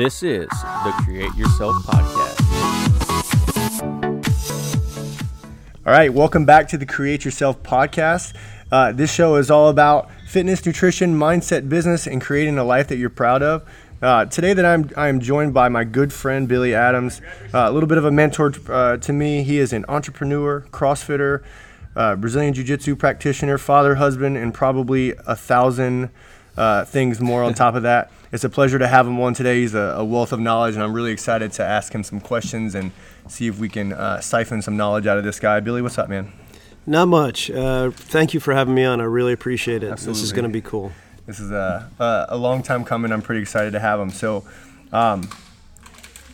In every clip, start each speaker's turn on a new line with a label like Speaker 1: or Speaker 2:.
Speaker 1: This is the Create Yourself Podcast.
Speaker 2: All right, welcome back to the Create Yourself Podcast. Uh, this show is all about fitness, nutrition, mindset, business, and creating a life that you're proud of. Uh, today, that I'm I'm joined by my good friend Billy Adams, uh, a little bit of a mentor uh, to me. He is an entrepreneur, CrossFitter, uh, Brazilian Jiu-Jitsu practitioner, father, husband, and probably a thousand uh, things more on top of that. It's a pleasure to have him on today. He's a, a, wealth of knowledge, and I'm really excited to ask him some questions and see if we can uh, siphon some knowledge out of this guy. Billy, what's up, man?
Speaker 3: Not much. Uh, thank you for having me on. I really appreciate it.
Speaker 2: Absolutely.
Speaker 3: This is going to be cool.
Speaker 2: This is a, a, a, long time coming. I'm pretty excited to have him. So, um,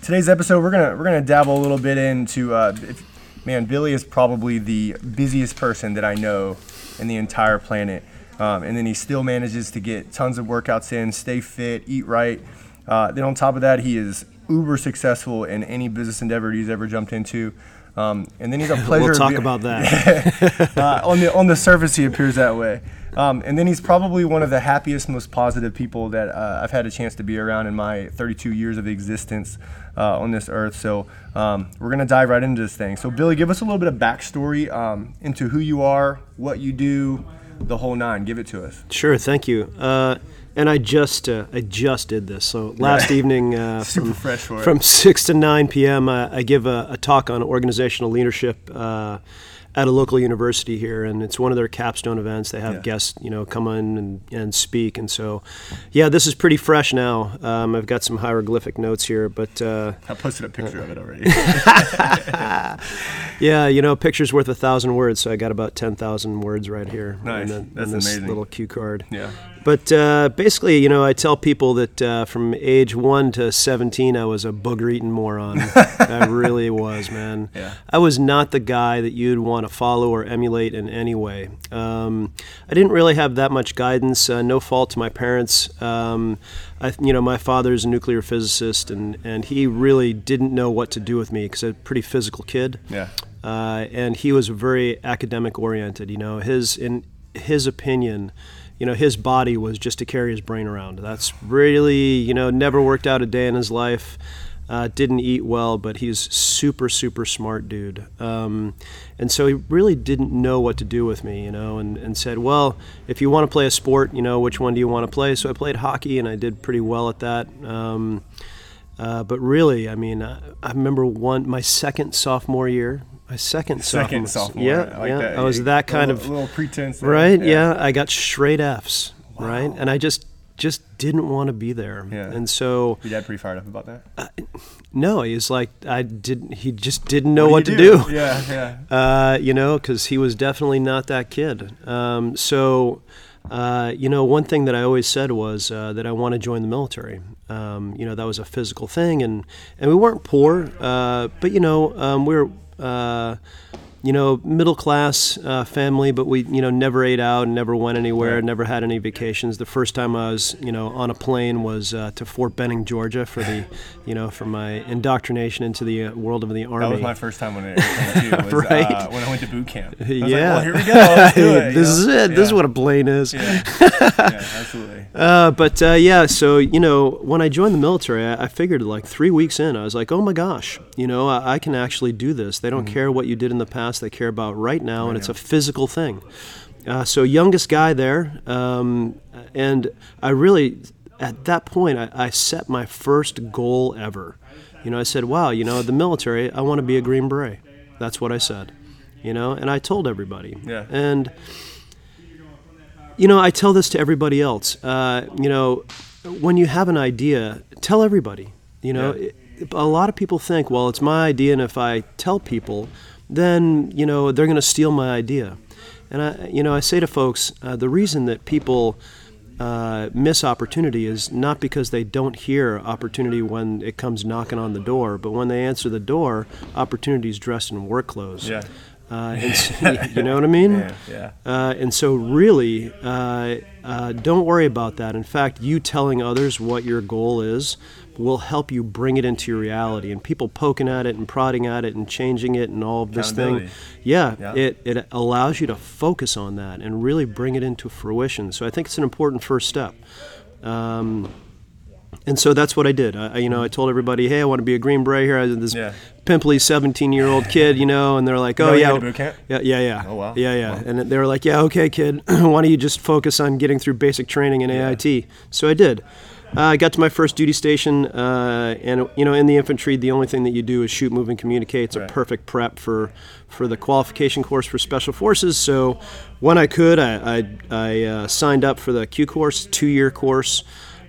Speaker 2: today's episode, we're gonna we're gonna dabble a little bit into. Uh, if, man, Billy is probably the busiest person that I know in the entire planet. Um, and then he still manages to get tons of workouts in, stay fit, eat right. Uh, then on top of that, he is uber successful in any business endeavor he's ever jumped into. Um, and then he's a pleasure.
Speaker 3: we'll talk be- about that.
Speaker 2: uh, on the on the surface, he appears that way. Um, and then he's probably one of the happiest, most positive people that uh, I've had a chance to be around in my 32 years of existence uh, on this earth. So um, we're gonna dive right into this thing. So Billy, give us a little bit of backstory um, into who you are, what you do, the whole nine. Give it to us.
Speaker 3: Sure, thank you. Uh, and I just uh, I just did this. So last evening, uh,
Speaker 2: from,
Speaker 3: from six to nine p.m., uh, I give a, a, talk on organizational leadership uh, at a local university here, and it's one of their capstone events. They have yeah. guests, you know, come in and, and speak, and so, yeah, this is pretty fresh now. Um, I've got some hieroglyphic notes here, but uh,
Speaker 2: I posted a picture of it already.
Speaker 3: yeah, you know, a picture's worth a thousand words, so I got about ten thousand words right here.
Speaker 2: Nice,
Speaker 3: in,
Speaker 2: that's
Speaker 3: in this
Speaker 2: amazing.
Speaker 3: Little cue card.
Speaker 2: Yeah.
Speaker 3: But uh, basically, you know, I tell people that uh, from age one to 17, I was a booger eating moron. I really was, man.
Speaker 2: Yeah.
Speaker 3: I was not the guy that you'd want to follow or emulate in any way. Um, I didn't really have that much guidance. Uh, no fault to my parents. Um, I, you know, my father's a nuclear physicist, and, and he really didn't know what to do with me because I'm a pretty physical kid.
Speaker 2: Yeah.
Speaker 3: Uh, and he was very academic oriented. You know, his in his opinion you know, his body was just to carry his brain around. That's really, you know, never worked out a day in his life. Uh, didn't eat well, but he's super, super smart dude. Um, and so he really didn't know what to do with me, you know, and, and said, well, if you want to play a sport, you know, which one do you want to play? So I played hockey and I did pretty well at that. Um, uh, but really, I mean, I, I remember one, my second sophomore year, my second,
Speaker 2: second sophomore.
Speaker 3: Yeah,
Speaker 2: like
Speaker 3: yeah.
Speaker 2: That.
Speaker 3: I was that kind
Speaker 2: little,
Speaker 3: of
Speaker 2: little pretense. There.
Speaker 3: Right?
Speaker 2: Yeah.
Speaker 3: yeah. I got straight Fs.
Speaker 2: Wow.
Speaker 3: Right, and I just just didn't want to be there.
Speaker 2: Yeah.
Speaker 3: And so
Speaker 2: your dad pretty fired up about that.
Speaker 3: Uh, no, he's like I didn't. He just didn't know
Speaker 2: what,
Speaker 3: what to
Speaker 2: do?
Speaker 3: do.
Speaker 2: Yeah,
Speaker 3: yeah. Uh, you know, because he was definitely not that kid. Um, so. Uh, you know, one thing that I always said was uh, that I want to join the military. Um, you know, that was a physical thing, and, and we weren't poor, uh, but you know, um, we were uh, you know, middle class uh, family, but we, you know, never ate out, and never went anywhere, never had any vacations. The first time I was, you know, on a plane was uh, to Fort Benning, Georgia, for the, you know, for my indoctrination into the uh, world of the army.
Speaker 2: That was my first time on an airplane too. Was,
Speaker 3: right?
Speaker 2: Uh, when I went to boot camp.
Speaker 3: yeah.
Speaker 2: Like, well, here we go. It.
Speaker 3: this is it.
Speaker 2: Yeah.
Speaker 3: This is what a plane is.
Speaker 2: Yeah, yeah absolutely.
Speaker 3: Uh, but uh, yeah, so you know, when I joined the military, I, I, figured like three weeks in, I was like, oh my gosh, you know, I, I can actually do this. They don't mm-hmm. care what you did in the past; they care about right now, right and it's a physical thing. Uh, so youngest guy there, um, and I really, at that point, I, I set my first goal ever. You know, I said, wow, you know, the military, I want to be a Green Beret. That's what I said. You know, and I told everybody.
Speaker 2: Yeah.
Speaker 3: And you know, I tell this to everybody else. Uh, you know, when you have an idea, tell everybody. You know,
Speaker 2: Yeah.
Speaker 3: a lot of people think, well, it's my idea, and if I tell people, then you know they're going to steal my idea. And I, you know, I say to folks, uh, the reason that people uh, miss opportunity is not because they don't hear opportunity when it comes knocking on the door, but when they answer the door, opportunity is dressed in work clothes.
Speaker 2: Yeah.
Speaker 3: Uh, and you know what I mean?
Speaker 2: Yeah, yeah.
Speaker 3: Uh, and so, really, uh, uh, don't worry about that. In fact, you telling others what your goal is will help you bring it into your reality. And people poking at it and prodding at it and changing it and all of this thing, yeah,
Speaker 2: Yeah.
Speaker 3: It, it allows you to focus on that and really bring it into fruition. So, I think it's an important first step. Um, and so that's what I did. I, you know, I told everybody, "Hey, I want to be a Green Beret here." I was this
Speaker 2: Yeah.
Speaker 3: pimply seventeen-year-old kid, you know, and they're like, "Oh yeah,
Speaker 2: had a boot camp?
Speaker 3: yeah, yeah, yeah,
Speaker 2: Oh, wow.
Speaker 3: yeah, yeah," and they were like, "Yeah, okay, kid, why don't you just focus on getting through basic training in AIT?" So I did. Uh, I got to my first duty station, uh, and you know, in the infantry, the only thing that you do is shoot, move, and communicate. It's
Speaker 2: Right.
Speaker 3: a perfect prep for for the qualification course for special forces. So when I could, I I, I uh, signed up for the Q course, two year course.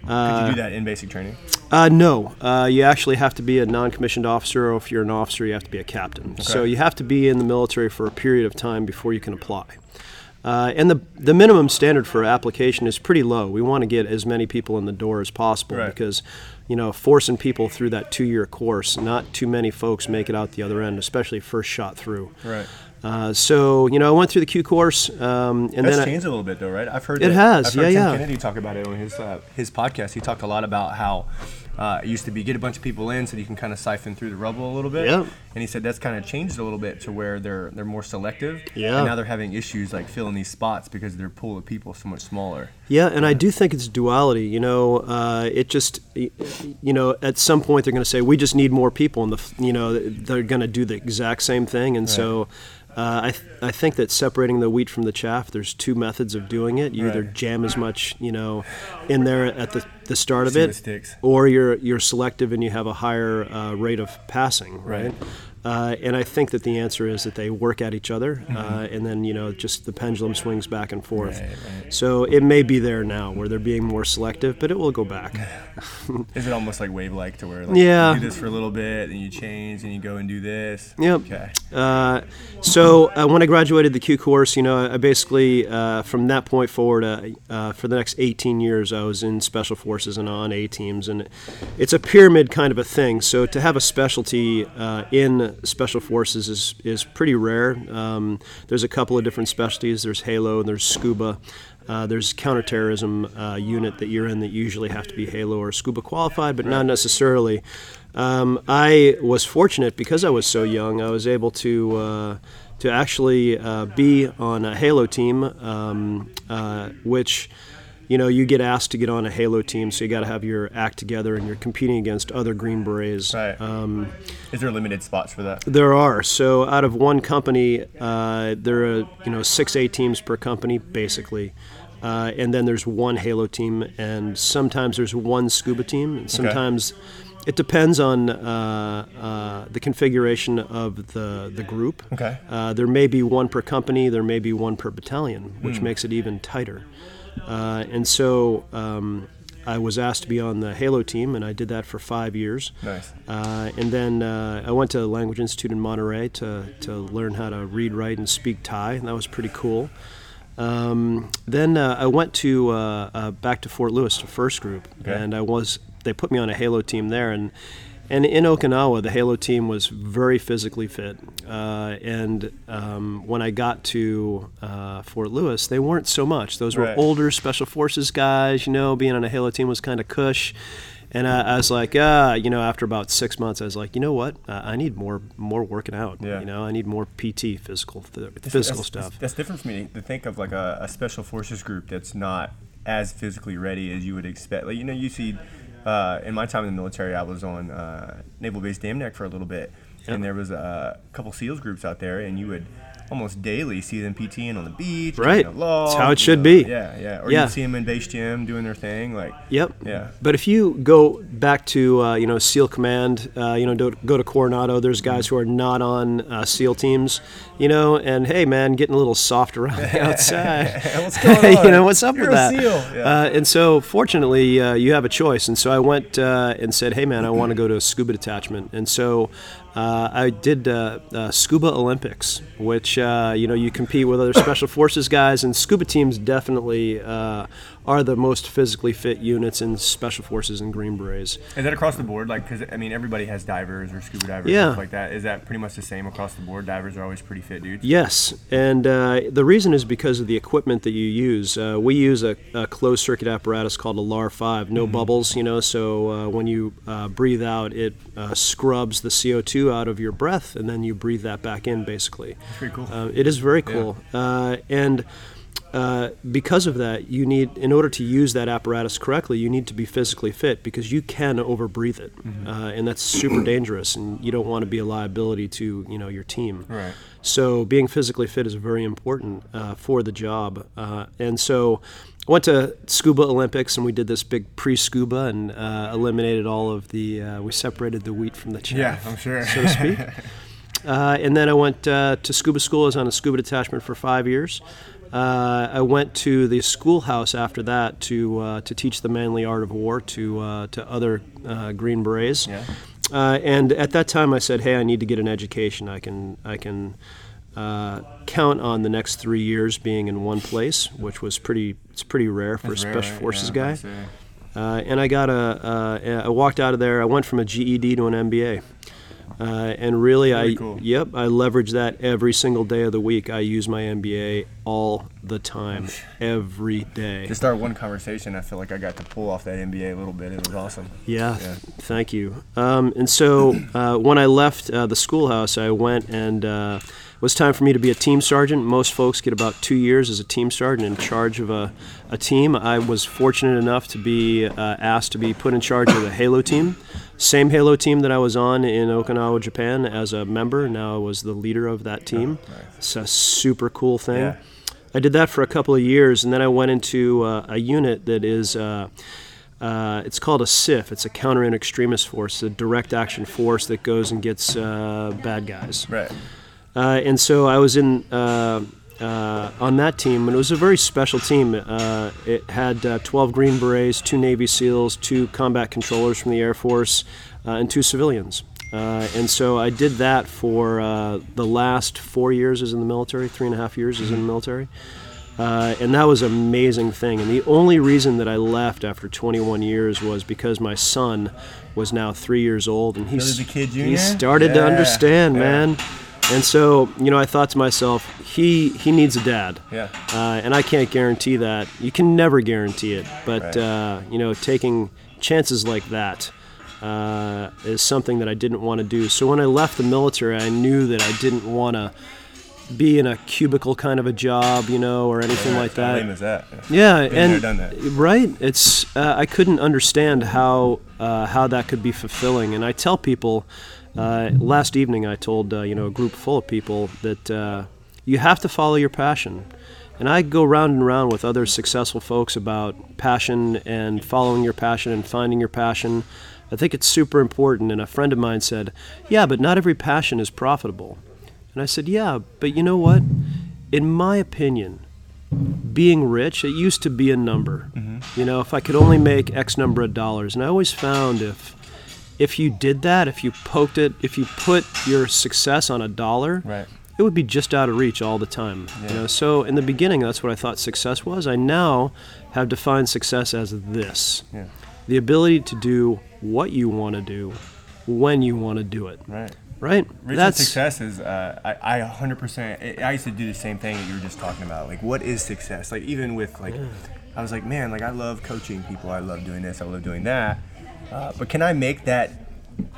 Speaker 2: Could you do that in basic training?
Speaker 3: Uh, no, uh, you actually have to be a non-commissioned officer, or if you're an officer, you have to be a captain. So you have to be in the military for a period of time before you can apply. Uh, and the the minimum standard for application is pretty low. We want to get as many people in the door as possible
Speaker 2: Right.
Speaker 3: because, you know, forcing people through that two-year course, not too many folks make it out the other end, especially first shot through.
Speaker 2: Right.
Speaker 3: Uh, so you know, I went through the Q course, um, and
Speaker 2: That's
Speaker 3: then I,
Speaker 2: changed a little bit, though, right? I've heard
Speaker 3: It
Speaker 2: that-
Speaker 3: has,
Speaker 2: I've heard
Speaker 3: yeah,
Speaker 2: Tim
Speaker 3: yeah.
Speaker 2: Kennedy talk about it on his uh, his podcast. He talked a lot about how uh, it used to be get a bunch of people in so you can kind of siphon through the rubble a little bit.
Speaker 3: Yeah.
Speaker 2: And he said that's kind of changed a little bit to where they're they're more selective.
Speaker 3: Yeah.
Speaker 2: And now they're having issues like filling these spots because their pool of people is so much smaller.
Speaker 3: Yeah, and I do think it's duality. You know, uh, it just, you know, at some point they're going to say we just need more people, and the, you know, they're going to do the exact same thing, and so. Uh, I, th- I think that separating the wheat from the chaff, there's two methods of doing it. You either jam as much, you know, in there at the, the start of it, or you're you're selective and you have a higher uh, rate of passing, right? Uh, and I think that the answer is that they work at each other, uh, and then you know just the pendulum swings back and forth.
Speaker 2: Mm-hmm. Right, right.
Speaker 3: So it may be there now where they're being more selective, but it will go back.
Speaker 2: Is it almost like wave like to where like
Speaker 3: Yeah.
Speaker 2: you do this for a little bit and you change and you go and do this?
Speaker 3: Yep.
Speaker 2: Okay.
Speaker 3: Uh, so uh, when I graduated the Q course, you know, I basically uh, from that point forward, uh, uh, for the next 18 years, I was in special forces and on A teams, and it's a pyramid kind of a thing. So to have a specialty uh, special forces is is pretty rare. Um, there's a couple of different specialties. There's Halo and there's Scuba. Uh, there's counterterrorism uh, unit that you're in that usually have to be Halo or Scuba qualified, but not necessarily. Um, I was fortunate because I was so young. I was able to uh, to actually uh, be on a Halo team, um, uh, which you know you get asked to get on a Halo team, so you got to have your act together, and you're competing against other Green Berets.
Speaker 2: Right.
Speaker 3: Um,
Speaker 2: Is there limited spots for that?
Speaker 3: there are. So out of one company, uh, there are you know six A teams per company, basically. Uh, and then there's one Halo team, and sometimes there's one Scuba team, and sometimes it depends on uh, uh, the configuration of the the group.
Speaker 2: Okay.
Speaker 3: Uh, there may be one per company, there may be one per battalion, which makes it even tighter. Uh, and so um, I was asked to be on the Halo team, and I did that for five years.
Speaker 2: Nice.
Speaker 3: Uh, and then uh, I went to the Language Institute in Monterey to, to learn how to read, write, and speak Thai, and that was pretty cool. Um, then uh, I went to uh, uh, back to Fort Lewis to First Group,
Speaker 2: Okay.
Speaker 3: and I was they put me on a Halo team there, and and in Okinawa the Halo team was very physically fit, uh, and um, when I got to uh, Fort Lewis, they weren't so much. Those were
Speaker 2: Right.
Speaker 3: older special forces guys, you know. Being on a Halo team was kind of cush. And I, I was like, ah, you know, after about six months, I was like, you know what? Uh, I need more, more working out.
Speaker 2: Yeah.
Speaker 3: You know, I need more PT, physical, th-
Speaker 2: That's-
Speaker 3: physical
Speaker 2: that's,
Speaker 3: stuff.
Speaker 2: That's different for me to think of like a, a special forces group that's not as physically ready as you would expect. Like you know, you see, uh, in my time in the military, I was on uh, Naval Base Dam Neck for a little bit,
Speaker 3: Yep.
Speaker 2: and there was a couple SEALs groups out there, and you would almost daily see them PTing on the beach,
Speaker 3: Right.
Speaker 2: a log,
Speaker 3: That's how it should
Speaker 2: know,
Speaker 3: be.
Speaker 2: Yeah, yeah. Or
Speaker 3: Yeah.
Speaker 2: you'd see them in base gym doing their thing, like
Speaker 3: Yep.
Speaker 2: Yeah.
Speaker 3: But if you go back to uh, you know SEAL Command, uh, you know go to Coronado. There's guys who are not on uh, SEAL teams, you know, and hey man, getting a little soft around the outside.
Speaker 2: What's going on?
Speaker 3: you know what's up
Speaker 2: You're
Speaker 3: with that?
Speaker 2: Yeah.
Speaker 3: Uh, and so fortunately, uh, you have a choice. And so I went uh, and said, hey man, I want to go to a scuba detachment. And so. Uh, I did uh, uh, scuba Olympics, which uh, you know you compete with other special forces guys, and scuba teams definitely uh, are the most physically fit units in special forces and Green Berets.
Speaker 2: Is that across the board? Like, because I mean, everybody has divers or scuba divers,
Speaker 3: Yeah.
Speaker 2: stuff like that. Is that pretty much the same across the board? Divers are always pretty fit dudes.
Speaker 3: Yes, and uh, the reason is because of the equipment that you use. Uh, we use a, a closed circuit apparatus called a LAR 5, no bubbles, you know, so uh, when you uh, breathe out, it uh, scrubs the CO2 out of your breath, and then you breathe that back in, basically.
Speaker 2: Pretty cool.
Speaker 3: Uh, it is very cool. Uh, and uh, because of that, you need, in order to use that apparatus correctly, you need to be physically fit because you can overbreathe it,
Speaker 2: Mm-hmm.
Speaker 3: uh, and that's super dangerous. And you don't want to be a liability to you know your team.
Speaker 2: Right.
Speaker 3: So being physically fit is very important uh, for the job. Uh, and so I went to Scuba Olympics and we did this big pre-scuba and uh, eliminated all of the. Uh, we separated the wheat from the chaff.
Speaker 2: Yeah, I'm sure.
Speaker 3: So to speak. Uh, and then I went uh, to scuba school. I was on a scuba detachment for five years. Uh, I went to the schoolhouse after that to uh, to teach the manly art of war to uh, to other uh, Green Berets.
Speaker 2: Yeah.
Speaker 3: Uh, and at that time, I said, "Hey, I need to get an education. I can I can uh, count on the next three years being in one place, which was pretty it's pretty rare for
Speaker 2: That's
Speaker 3: a special
Speaker 2: right?
Speaker 3: forces
Speaker 2: Yeah,
Speaker 3: guy." Uh, and I got a, uh, I walked out of there. I went from a GED to an MBA, uh, and really,
Speaker 2: Very
Speaker 3: I,
Speaker 2: cool.
Speaker 3: yep, I leverage that every single day of the week. I use my MBA all the time, every day.
Speaker 2: To start one conversation, I feel like I got to pull off that MBA a little bit. It was awesome.
Speaker 3: Yeah,
Speaker 2: Yeah.
Speaker 3: thank you. Um, and so uh, when I left uh, the schoolhouse, I went and uh, was time for me to be a team sergeant. Most folks get about two years as a team sergeant in charge of a, a team. I was fortunate enough to be uh, asked to be put in charge of the Halo team. Same Halo team that I was on in Okinawa, Japan as a member. Now I was the leader of that team. It's a super cool thing.
Speaker 2: Yeah.
Speaker 3: I did that for a couple of years, and then I went into uh, a unit that is. Uh, uh, it's called a CIF. It's a counter and extremist force, a direct action force that goes and gets uh, bad guys.
Speaker 2: Right.
Speaker 3: Uh, and so I was in uh, uh, on that team, and it was a very special team. Uh, it had uh, 12 Green Berets, two Navy SEALs, two combat controllers from the Air Force, uh, and two civilians. Uh, and so I did that for uh, the last four years as in the military, three and a half years as in the military. Uh, and that was an amazing thing. And the only reason that I left after 21 years was because my son was now three years old, and he,
Speaker 2: So did the kid
Speaker 3: he started to understand,
Speaker 2: yeah.
Speaker 3: man. And so, you know, I thought to myself, he he needs a dad.
Speaker 2: Yeah.
Speaker 3: Uh, and I can't guarantee that. You can never guarantee it. But,
Speaker 2: Right.
Speaker 3: uh, you know, taking chances like that uh, is something that I didn't want to do. So when I left the military, I knew that I didn't want to be in a cubicle kind of a job, you know, or anything like
Speaker 2: How
Speaker 3: that.
Speaker 2: lame is that?
Speaker 3: Yeah, and
Speaker 2: done that.
Speaker 3: right, it's uh, I couldn't understand how uh, how that could be fulfilling, and I tell people. Uh, last evening, I told uh, you know a group full of people that uh, you have to follow your passion, and I go round and round with other successful folks about passion and following your passion and finding your passion. I think it's super important. And a friend of mine said, "Yeah, but not every passion is profitable." And I said, "Yeah, but you know what? In my opinion, being rich, it used to be a number. You know, if I could only make X number of dollars, and I always found if if you did that, if you poked it, if you put your success on a dollar,
Speaker 2: Right.
Speaker 3: it would be just out of reach all the time.
Speaker 2: Yeah.
Speaker 3: You know, so in the beginning, that's what I thought success was. I now have defined success as this:
Speaker 2: Yeah.
Speaker 3: the ability to do what you want to do, when you want to do it.
Speaker 2: Right.
Speaker 3: Right?
Speaker 2: Rich and success is, uh, I, I 100%, I- I used to do the same thing that you were just talking about. Like, what is success? Like, even with, like, I was like, man, like, I love coaching people. I love doing this. I love doing that. Uh, but can I make that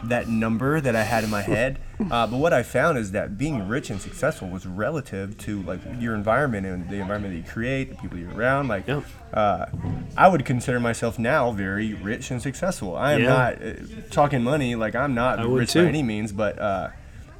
Speaker 2: that number that I had in my head? Uh, but what I found is that being rich and successful was relative to, like, your environment and the environment that you create, the people you're around. Like,
Speaker 3: Yeah.
Speaker 2: uh, I would consider myself now very rich and successful. I am
Speaker 3: Yeah.
Speaker 2: not uh, talking money. Like I'm not
Speaker 3: I
Speaker 2: rich by any means, but uh,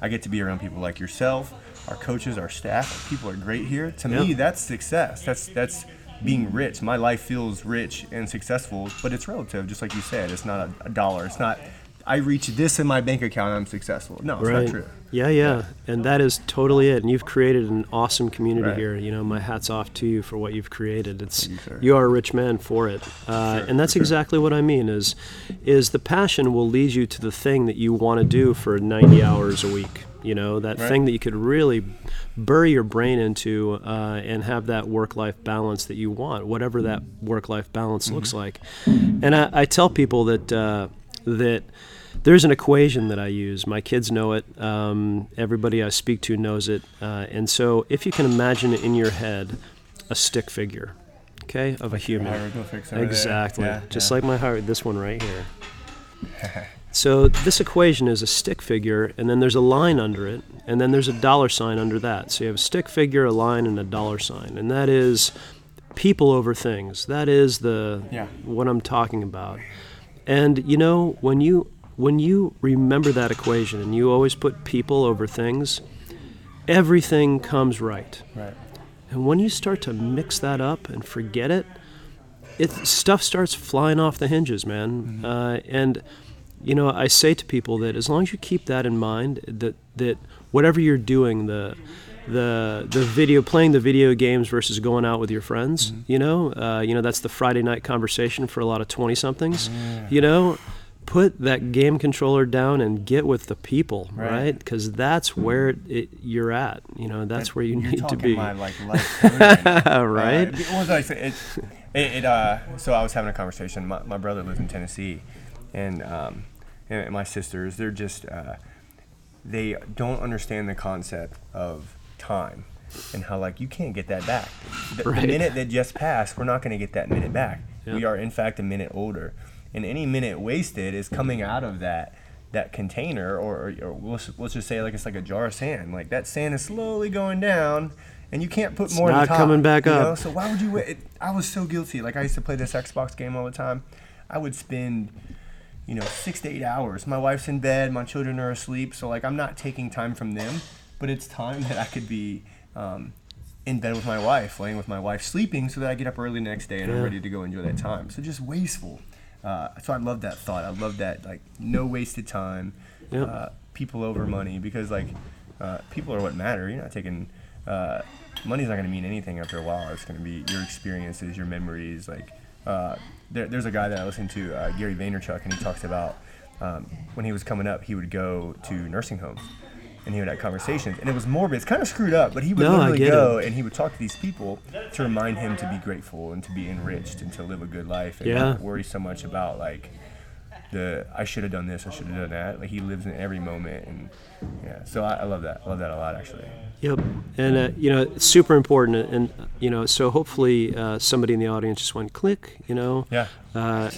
Speaker 2: I get to be around people like yourself, our coaches, our staff. People are great here. To me, that's success. That's that's being rich. My life feels rich and successful, but it's relative, just like you said. It's not a, a dollar. It's not. I reach this in my bank account. I'm successful. No, it's
Speaker 3: right.
Speaker 2: not true.
Speaker 3: Yeah, yeah, and that is totally it. And you've created an awesome community
Speaker 2: Right.
Speaker 3: here. You know, my hats off to you for what you've created. It's
Speaker 2: you,
Speaker 3: you are a rich man for it, uh,
Speaker 2: Sure,
Speaker 3: and that's
Speaker 2: sure.
Speaker 3: exactly what I mean. Is is the passion will lead you to the thing that you want to do for 90 hours a week. You know, that
Speaker 2: Right.
Speaker 3: thing that you could really bury your brain into uh, and have that work-life balance that you want, whatever that work-life balance
Speaker 2: Mm-hmm.
Speaker 3: looks like. And I, I tell people that uh, that there's an equation that I use. My kids know it. Um, everybody I speak to knows it. Uh, and so, if you can imagine in your head a stick figure, okay, of a human,
Speaker 2: Hieroglyphics over there.
Speaker 3: exactly,
Speaker 2: Yeah,
Speaker 3: just
Speaker 2: yeah.
Speaker 3: like my heart, this one right here. So this equation is a stick figure, and then there's a line under it, and then there's a dollar sign under that. So you have a stick figure, a line, and a dollar sign, and that is people over things. That is the
Speaker 2: Yeah.
Speaker 3: what I'm talking about. And you know when you when you remember that equation and you always put people over things, everything comes right.
Speaker 2: Right.
Speaker 3: And when you start to mix that up and forget it, it stuff starts flying off the hinges, man. Uh, and you know, I say to people that as long as you keep that in mind, that that whatever you're doing, the the the video playing the video games versus going out with your friends, you know, uh, you know that's the Friday night conversation for a lot of twenty somethings. You know, put that game controller down and get with the people,
Speaker 2: Right.
Speaker 3: right? Because that's where it, you're at. You know, that's where you need to be.
Speaker 2: My, like, life right Uh, what was I say? It, it, it, uh, so I was having a conversation. My, my brother lives in Tennessee, and, um, and my sisters, they're just, uh, they don't understand the concept of time and how, like, you can't get that back. The, the minute that just passed, we're not going to get that minute back. We are, in fact, a minute older. And any minute wasted is coming out of that that container, or, or, or let's, let's just say like it's like a jar of sand. Like that sand is slowly going down, and you can't put more. in the
Speaker 3: not
Speaker 2: top,
Speaker 3: coming back up.
Speaker 2: know? So why would you? wa- It, I was so guilty. Like I used to play this Xbox game all the time. I would spend, you know, six to eight hours. My wife's in bed, my children are asleep, so like I'm not taking time from them, but it's time that I could be. Um, in bed with my wife, laying with my wife, sleeping, so that I get up early the next day and I'm ready to go enjoy that time. So just wasteful. Uh, so I love that thought. I love that like no wasted time.
Speaker 3: Yep.
Speaker 2: Uh, people over money because like uh, people are what matter. You're not taking uh, money's not going to mean anything after a while. It's going to be your experiences, your memories. Like uh, there, there's a guy that I listen to, uh, Gary Vaynerchuk, and he talks about um, when he was coming up, he would go to nursing homes. And he would have conversations, and it was morbid. It's kind of screwed up, but he would
Speaker 3: No,
Speaker 2: literally go
Speaker 3: it.
Speaker 2: and he would talk to these people to remind him to be grateful and to be enriched and to live a good life and
Speaker 3: Yeah.
Speaker 2: not worry so much about like the I should have done this, I should have done that. Like he lives in every moment, and yeah. So I, I love that. I love that a lot, actually.
Speaker 3: Yep, and uh, you know it's super important, and you know so hopefully uh, somebody in the audience just went click, you know,
Speaker 2: Yeah.
Speaker 3: uh,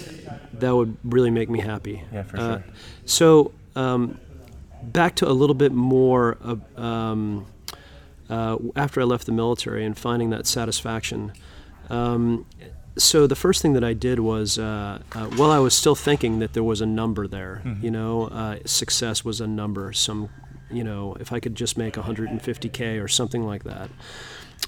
Speaker 3: that would really make me happy.
Speaker 2: Yeah, for
Speaker 3: Uh,
Speaker 2: sure.
Speaker 3: So um, back to a little bit more of, um, uh, after I left the military and finding that satisfaction. Um, so the first thing that I did was, uh, uh, well, I was still thinking that there was a number there.
Speaker 2: Mm-hmm.
Speaker 3: You know, uh, success was a number. Some, you know, if I could just make 150k or something like that.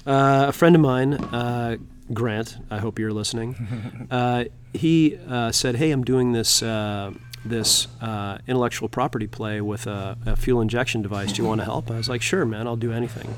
Speaker 3: Uh, a friend of mine, uh, Grant, I hope you're listening. uh, he uh, said, "Hey, I'm doing this." Uh, this uh, intellectual property play with a, a fuel injection device. Do you want to help? I was like, sure, man, I'll do anything.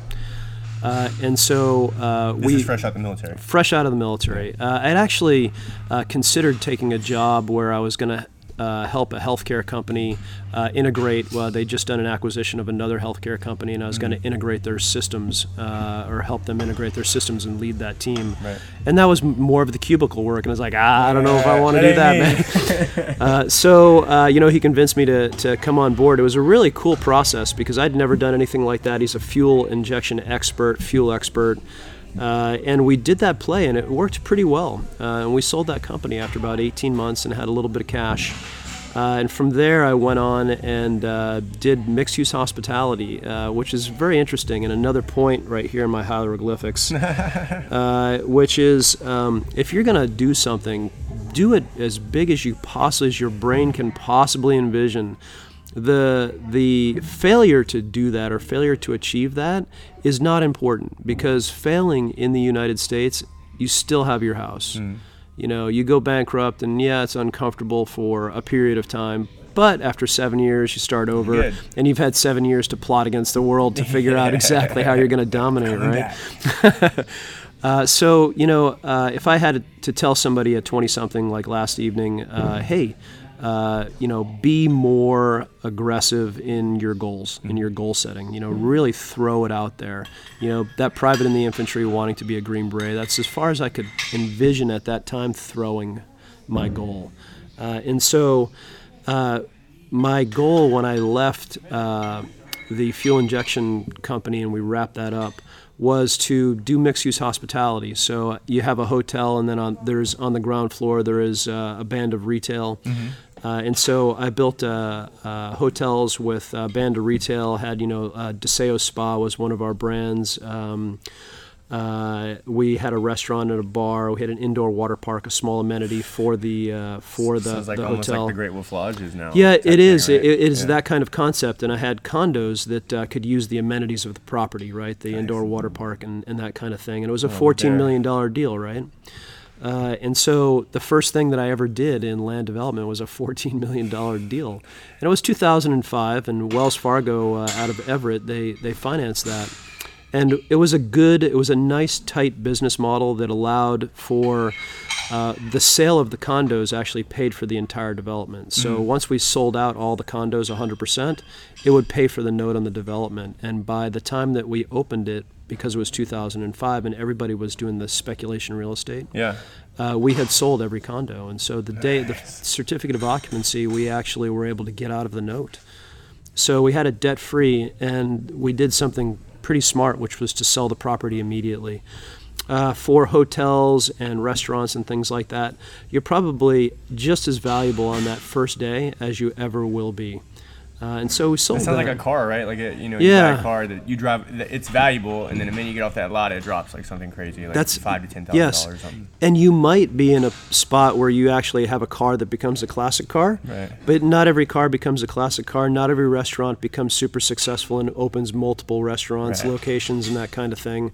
Speaker 3: Uh, and so uh, we
Speaker 2: fresh out of the military.
Speaker 3: fresh out of the military. Uh, I'd actually uh, considered taking a job where I was going to uh, help a healthcare company uh, integrate. Well, they just done an acquisition of another healthcare company, and I was going
Speaker 2: Mm-hmm.
Speaker 3: to integrate their systems uh, or help them integrate their systems and lead that team.
Speaker 2: Right.
Speaker 3: And that was more of the cubicle work, and I was like, ah, I don't know if I want to do that, man. uh, so uh, you know, he convinced me to, to come on board. It was a really cool process because I'd never done anything like that. He's a fuel injection expert, fuel expert. Uh, and we did that play, and it worked pretty well. Uh, and we sold that company after about 18 months and had a little bit of cash. Uh, and from there, I went on and uh, did mixed use hospitality, uh, which is very interesting. And another point right here in my hieroglyphics, uh, which is um, if you're going to do something, do it as big as you possibly, as your brain can possibly envision. The the failure to do that or failure to achieve that is not important because failing in the United States, you still have your house. You know, you go bankrupt, and yeah, it's uncomfortable for a period of time. But after seven years, you start over,
Speaker 2: Good.
Speaker 3: and you've had seven years to plot against the world to figure out exactly how you're going to dominate, right? Uh, so, you know, uh, if I had to tell somebody at 20 something like last evening, uh, hey, uh, you know, be more aggressive in your goals, in your goal setting. You know, really throw it out there. You know, that private in the infantry wanting to be a Green Beret, that's as far as I could envision at that time throwing my goal. Uh, and so, uh, my goal when I left uh, the fuel injection company and we wrapped that up was to do mixed use hospitality. So you have a hotel, and then on there's on the ground floor there is uh, a band of retail. Uh, and so I built uh, uh, hotels with uh, Banda Retail. Had you know uh, Deseo Spa was one of our brands. Um, uh, we had a restaurant and a bar. We had an indoor water park, a small amenity for the uh, for the,
Speaker 2: so it's like
Speaker 3: the
Speaker 2: almost
Speaker 3: hotel.
Speaker 2: like the Great Wolf Lodges now.
Speaker 3: Yeah, it is.
Speaker 2: Thing, right?
Speaker 3: it, it is
Speaker 2: Yeah.
Speaker 3: that kind of concept. And I had condos that uh, could use the amenities of the property, right? The indoor water park and, and that kind of thing. And it was a $14 million deal, right? Uh, and so the first thing that I ever did in land development was a $14 million deal. And it was 2005, and Wells Fargo uh, out of Everett, they, they financed that. And it was a good, it was a nice, tight business model that allowed for uh, the sale of the condos actually paid for the entire development. So once we sold out all the condos 100%, it would pay for the note on the development. And by the time that we opened it, because it was 2005 and everybody was doing the speculation real estate,
Speaker 2: Yeah.
Speaker 3: uh, we had sold every condo. And so the day, the certificate of occupancy, we actually were able to get out of the note. So we had it debt free, and we did something pretty smart, which was to sell the property immediately. Uh, for hotels and restaurants and things like that, you're probably just as valuable on that first day as you ever will be. Uh, and so we sold
Speaker 2: It sounds
Speaker 3: that.
Speaker 2: like a car, right? Like a, you know, you buy a car that you drive. It's valuable, and then the minute you get off that lot, it drops like something crazy, like
Speaker 3: That's-
Speaker 2: five to ten thousand
Speaker 3: yes.
Speaker 2: dollars. Something.
Speaker 3: And you might be in a spot where you actually have a car that becomes a classic car.
Speaker 2: Right.
Speaker 3: But not every car becomes a classic car. Not every restaurant becomes super successful and opens multiple restaurants,
Speaker 2: Right.
Speaker 3: locations, and that kind of thing.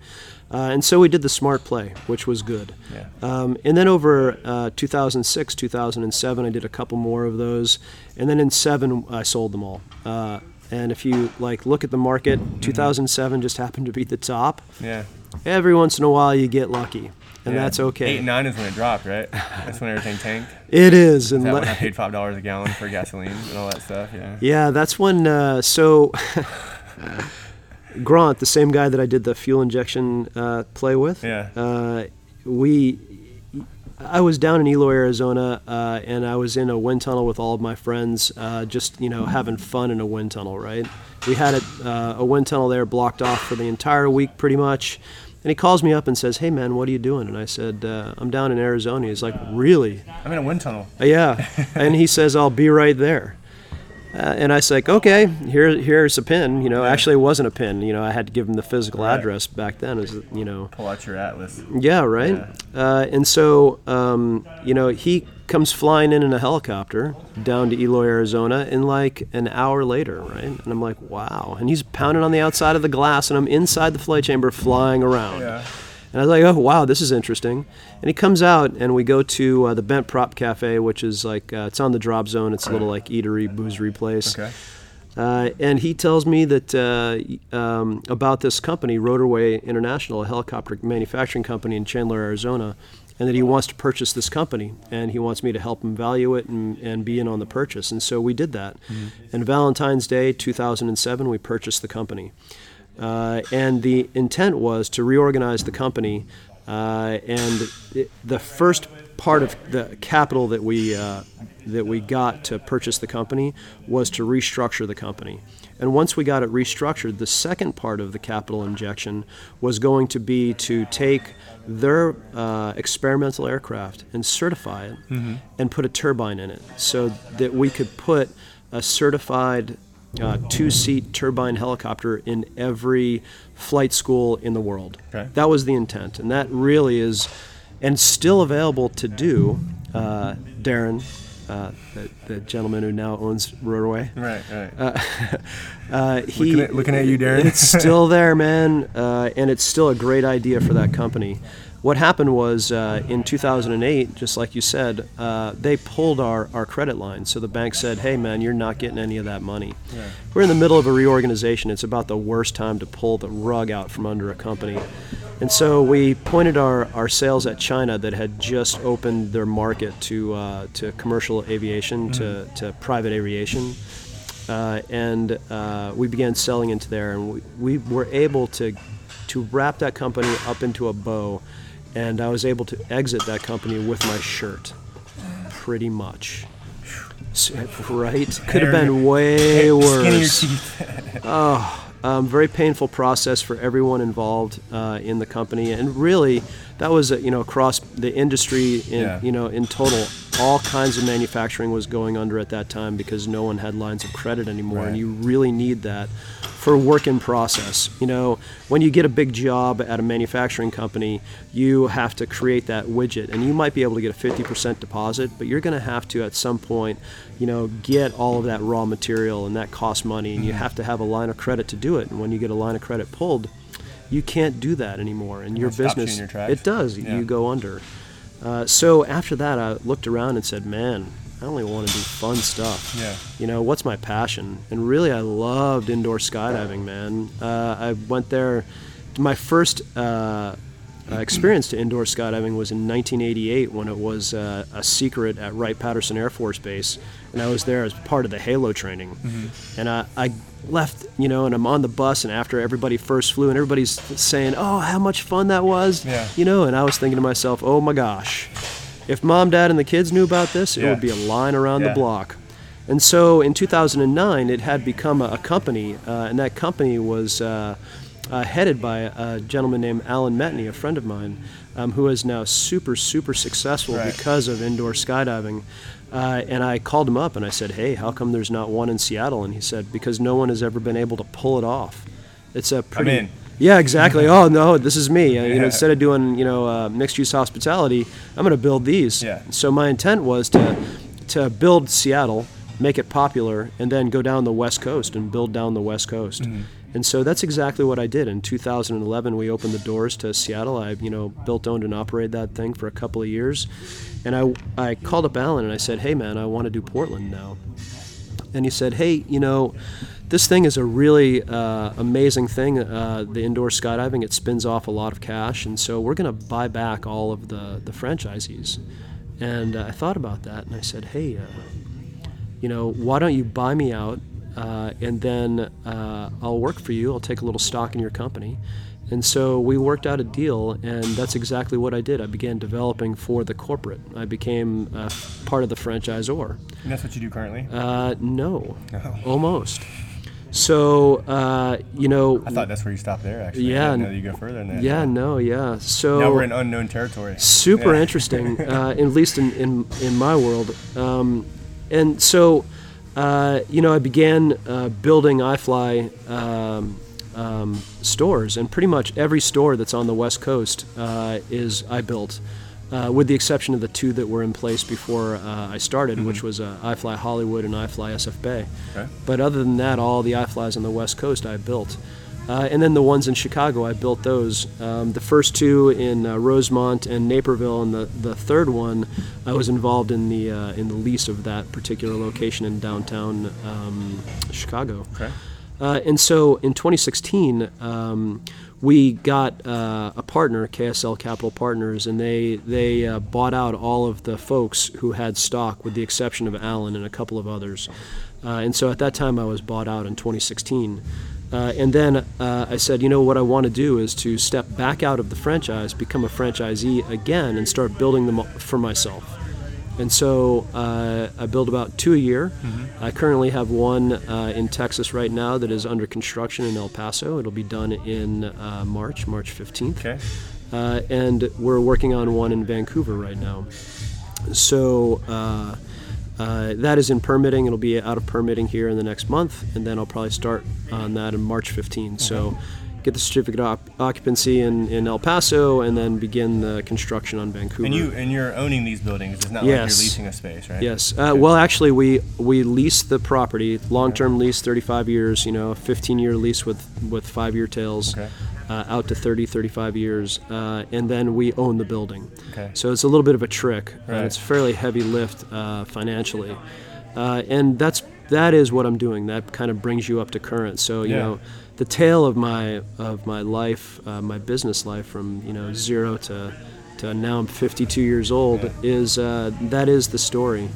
Speaker 3: Uh, and so we did the smart play, which was good.
Speaker 2: Yeah.
Speaker 3: Um, and then over uh, 2006, 2007, I did a couple more of those. And then in seven, I sold them all. Uh, and if you like look at the market,
Speaker 2: Mm-hmm.
Speaker 3: 2007 just happened to be the top.
Speaker 2: Yeah.
Speaker 3: Every once in a while, you get lucky, and
Speaker 2: Yeah.
Speaker 3: that's okay.
Speaker 2: Eight and nine is when it dropped, right? That's when everything tanked.
Speaker 3: It is,
Speaker 2: Is
Speaker 3: and
Speaker 2: that
Speaker 3: le-
Speaker 2: when I paid five dollars a gallon for gasoline and all that stuff? Yeah.
Speaker 3: yeah, that's when. Uh, so, Grant, the same guy that I did the fuel injection uh, play with,
Speaker 2: Yeah.
Speaker 3: uh, we. I was down in Eloy, Arizona, uh, and I was in a wind tunnel with all of my friends, uh, just you know having fun in a wind tunnel. Right? We had it, uh, a wind tunnel there blocked off for the entire week, pretty much. And he calls me up and says, "Hey man, what are you doing?" And I said, uh, "I'm down in Arizona." He's like, "Really?"
Speaker 2: I'm in a wind tunnel.
Speaker 3: Uh, Yeah, and he says I'll be right there. Uh, and I was like, okay, here, here's a pin. You know, actually, it wasn't a pin. You know, I had to give him the physical
Speaker 2: Right.
Speaker 3: address back then. As you know,
Speaker 2: Pull out your atlas.
Speaker 3: yeah, right. Uh, and so, um, you know, he comes flying in in a helicopter down to Eloy, Arizona, in like an hour later, right? And I'm like, wow. And he's pounding on the outside of the glass, and I'm inside the flight chamber flying around.
Speaker 2: Yeah.
Speaker 3: And I was like, oh, wow, this is interesting. And he comes out, and we go to uh, the Bent Prop Cafe, which is like, uh, it's on the drop zone. It's a little like eatery, boozery place.
Speaker 2: Okay.
Speaker 3: Uh, and he tells me that uh, um, about this company, Rotorway International, a helicopter manufacturing company in Chandler, Arizona, and that he wants to purchase this company, and he wants me to help him value it and, and be in on the purchase. And so we did that. And Valentine's Day 2007, we purchased the company. Uh, and the intent was to reorganize the company. Uh, and it, the first part of the capital that we uh, that we got to purchase the company was to restructure the company. And once we got it restructured, the second part of the capital injection was going to be to take their uh, experimental aircraft and certify it and put a turbine in it so that we could put a certified uh, two seat turbine helicopter in every flight school in the world.
Speaker 2: Okay.
Speaker 3: That was the intent. And that really is, and still available to do. Uh, Darren, uh, the, the gentleman who now owns Rotorway,
Speaker 2: Right. Right.
Speaker 3: uh, he,
Speaker 2: Looking at- looking at you, Darren.
Speaker 3: It's still there, man, uh, and it's still a great idea for that company. What happened was uh, in 2008, just like you said, uh, they pulled our, our credit line. So the bank said, hey, man, you're not getting any of that money. We're in the middle of a reorganization. It's about the worst time to pull the rug out from under a company. And so we pointed our, our sales at China that had just opened their market to, uh, to commercial aviation, to, to private aviation uh, and uh, we began selling into there, and we, we were able to to wrap that company up into a bow, and I was able to exit that company with my shirt, pretty much. Right? Could have been way
Speaker 2: Skin of your
Speaker 3: worse.
Speaker 2: teeth.
Speaker 3: Um, very painful process for everyone involved uh, in the company, and really, that was uh, you know across the industry in
Speaker 2: Yeah.
Speaker 3: you know in total. all kinds of manufacturing was going under at that time because no one had lines of credit anymore,
Speaker 2: Right.
Speaker 3: and you really need that for work in process. You know, when you get a big job at a manufacturing company, you have to create that widget, and you might be able to get a 50% deposit, but you're going to have to at some point, you know, get all of that raw material, and that costs money, and you have to have a line of credit to do it. And when you get a line of credit pulled, you can't do that anymore, and your
Speaker 2: it stops you
Speaker 3: business
Speaker 2: your
Speaker 3: it does.
Speaker 2: Yeah.
Speaker 3: You go under. Uh, so after that, I looked around and said, "Man, I only want to do fun stuff.
Speaker 2: Yeah.
Speaker 3: You know, what's my passion?" And really, I loved indoor skydiving, man. Uh, I went there. My first uh, experience to indoor skydiving was in 1988 when it was uh, a secret at Wright Patterson Air Force Base, and I was there as part of the Halo training.
Speaker 2: Mm-hmm.
Speaker 3: And I, I left, you know, and I'm on the bus, and after everybody first flew, and everybody's saying, "Oh, how much fun that was!"
Speaker 2: Yeah.
Speaker 3: You know, and I was thinking to myself, "Oh my gosh, if mom, dad, and the kids knew about this, it
Speaker 2: Yeah.
Speaker 3: would be a line around
Speaker 2: Yeah.
Speaker 3: the block." And so in 2009, it had become a, a company, uh, and that company was uh, uh, headed by a gentleman named Alan Metni, a friend of mine, um, who is now super, super successful
Speaker 2: Right.
Speaker 3: because of indoor skydiving. Uh, and I called him up and I said, "Hey, how come there's not one in Seattle?" And he said, "Because no one has ever been able to pull it off. It's a pretty." Yeah, exactly. oh no, this is me. Uh, You know, instead of doing you know uh, mixed use hospitality, I'm going to build these.
Speaker 2: Yeah.
Speaker 3: So my intent was to to build Seattle, make it popular, and then go down the West Coast and build down the West Coast.
Speaker 2: Mm-hmm.
Speaker 3: And so that's exactly what I did. In 2011, we opened the doors to Seattle. I, you know, built, owned, and operated that thing for a couple of years. And I, I called up Alan and I said, "Hey, man, I want to do Portland now." And he said, "Hey, you know, this thing is a really uh, amazing thing. Uh, the indoor skydiving it spins off a lot of cash, and so we're going to buy back all of the the franchisees." And uh, I thought about that, and I said, "Hey, uh, you know, why don't you buy me out, uh, and then uh, I'll work for you. I'll take a little stock in your company." And so we worked out a deal, and that's exactly what I did. I began developing for the corporate. I became uh, part of the franchisor.
Speaker 2: And that's what you do currently.
Speaker 3: Uh, no,
Speaker 2: Oh.
Speaker 3: almost. So uh, you know,
Speaker 2: I thought that's where you stopped there. Actually,
Speaker 3: Yeah,
Speaker 2: I didn't know you go further than that.
Speaker 3: yeah, no, yeah. So
Speaker 2: Now we're in unknown territory.
Speaker 3: super
Speaker 2: Yeah.
Speaker 3: interesting, uh, at least in, in, in my world. Um, and so, uh, you know, I began uh, building iFly um, um, stores, and pretty much every store that's on the West Coast uh, is I built. Uh, with the exception of the two that were in place before uh, I started, which was uh, iFly Hollywood and iFly SF Bay.
Speaker 2: Okay.
Speaker 3: But other than that, all the iFlies on the West Coast I built. Uh, and then the ones in Chicago, I built those. Um, the first two in uh, Rosemont and Naperville, and the, the third one, I was involved in the uh, in the lease of that particular location in downtown um, Chicago.
Speaker 2: Okay.
Speaker 3: Uh, and so in 2016, um, we got uh, a partner, KSL Capital Partners, and they they uh, bought out all of the folks who had stock, with the exception of Alan and a couple of others. Uh, and so at that time, I was bought out in 2016. Uh, and then uh, I said, you know, what I want to do is to step back out of the franchise, become a franchisee again, and start building them for myself. And so uh, I build about two a year. I currently have one uh, in Texas right now that is under construction in El Paso. It'll be done in uh, March, March 15th.
Speaker 2: Okay.
Speaker 3: Uh, and we're working on one in Vancouver right now. So uh, uh, that is in permitting. It'll be out of permitting here in the next month, and then I'll probably start on that in March 15. So get the certificate of op- occupancy in, in El Paso, and then begin the construction on Vancouver.
Speaker 2: And you and you're owning these buildings. It's not like you're leasing a space, right?
Speaker 3: Yes. Uh, well, actually, we we lease the property, long-term lease, 35 years. You know, 15-year lease with with five-year tails,
Speaker 2: Okay.
Speaker 3: uh, out to 30, 35 years, uh, and then we own the building.
Speaker 2: Okay.
Speaker 3: So it's a little bit of a trick,
Speaker 2: Right.
Speaker 3: and it's a fairly heavy lift uh, financially, uh, and that's that is what I'm doing. That kind of brings you up to current. So you
Speaker 2: Yeah.
Speaker 3: know, the tale of my of my life, uh, my business life, from you know zero to to now I'm 52 years old, is uh, that is the story.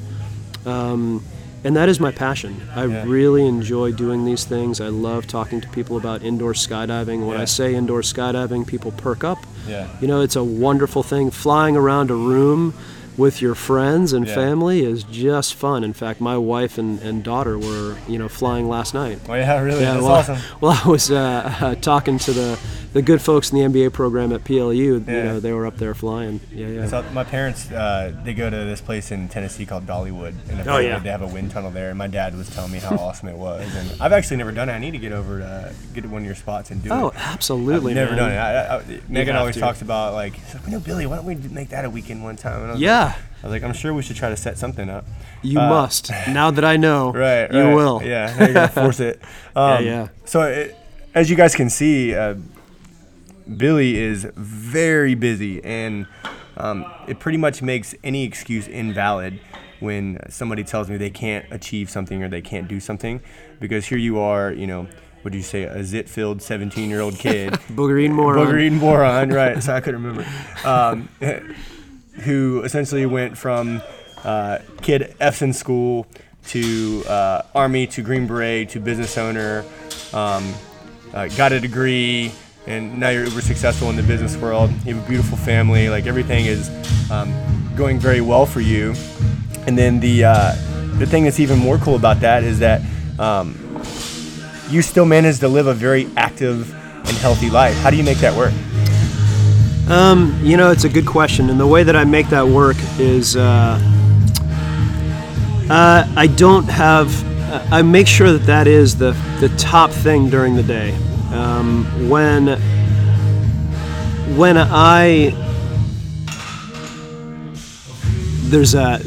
Speaker 3: Um, and that is my passion. I
Speaker 2: Yeah.
Speaker 3: really enjoy doing these things. I love talking to people about indoor skydiving. When
Speaker 2: Yeah.
Speaker 3: I say indoor skydiving, people perk up.
Speaker 2: Yeah.
Speaker 3: You know, it's a wonderful thing. Flying around a room with your friends and
Speaker 2: Yeah.
Speaker 3: family is just fun. In fact, my wife and, and daughter were, you know, flying last night.
Speaker 2: Oh yeah, really? That's
Speaker 3: well,
Speaker 2: awesome.
Speaker 3: well, I was uh, uh, talking to the, the good folks in the MBA program at PLU, you know, they were up there flying. Yeah, yeah.
Speaker 2: So my parents, uh, they go to this place in Tennessee called Dollywood, and
Speaker 3: Oh, yeah.
Speaker 2: they have a wind tunnel there. And my dad was telling me how awesome it was, and I've actually never done it. I need to get over to get to one of your spots and do
Speaker 3: oh,
Speaker 2: it.
Speaker 3: Oh, absolutely.
Speaker 2: I've never
Speaker 3: man.
Speaker 2: done it. I, I, Megan always
Speaker 3: to.
Speaker 2: talks about like, like, "You know, Billy, why don't we make that a weekend one time?" And I was
Speaker 3: Yeah.
Speaker 2: like, I was like, "I'm sure we should try to set something up."
Speaker 3: You
Speaker 2: Uh,
Speaker 3: must. Now that I know,
Speaker 2: Right,
Speaker 3: you will.
Speaker 2: Yeah, now you're gonna force it. Um,
Speaker 3: yeah.
Speaker 2: So, it, as you guys can see, uh, Billy is very busy, and um, it pretty much makes any excuse invalid when somebody tells me they can't achieve something or they can't do something, because here you are, you know. What do you say? A zit-filled 17-year-old kid
Speaker 3: Booger eating moron.
Speaker 2: Booger eating moron, right? So I couldn't remember. Um, who essentially went from uh, kid F's in school to uh, army to Green Beret to business owner, um, uh, got a degree, and now you're uber successful in the business world. You have a beautiful family. Like everything is um, going very well for you. And then the uh, the thing that's even more cool about that is that um, you still manage to live a very active and healthy life. How do you make that work?
Speaker 3: Um, you know, it's a good question, and the way that I make that work is uh, uh, I don't have. I make sure that that is the the top thing during the day. Um, when when I there's a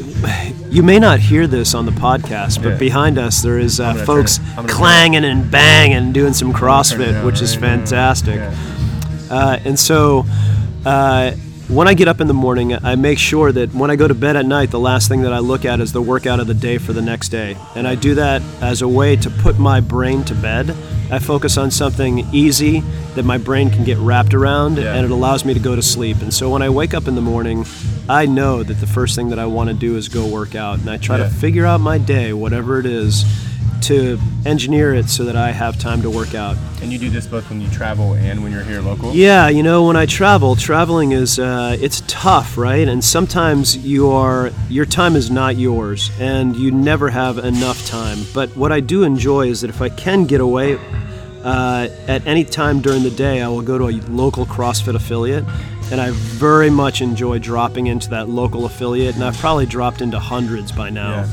Speaker 3: you may not hear this on the podcast, but
Speaker 2: Yeah.
Speaker 3: behind us there is uh, folks
Speaker 2: turn it- I'm gonna turn it-
Speaker 3: clanging and banging, doing some CrossFit, which is
Speaker 2: right
Speaker 3: fantastic.
Speaker 2: Yeah.
Speaker 3: Uh, and so, uh, when I get up in the morning, I make sure that when I go to bed at night, the last thing that I look at is the workout of the day for the next day. And I do that as a way to put my brain to bed. I focus on something easy that my brain can get wrapped around,
Speaker 2: Yeah.
Speaker 3: and it allows me to go to sleep. And so, when I wake up in the morning, I know that the first thing that I want to do is go work out. And I try
Speaker 2: Yeah.
Speaker 3: to figure out my day, whatever it is, to engineer it so that I have time to work out.
Speaker 2: And you do this both when you travel and when you're here local?
Speaker 3: Yeah, you know, when I travel, traveling is uh, it's tough, right? And sometimes you are your time is not yours, and you never have enough time. But what I do enjoy is that if I can get away uh, at any time during the day, I will go to a local CrossFit affiliate, and I very much enjoy dropping into that local affiliate, and I've probably dropped into hundreds by now.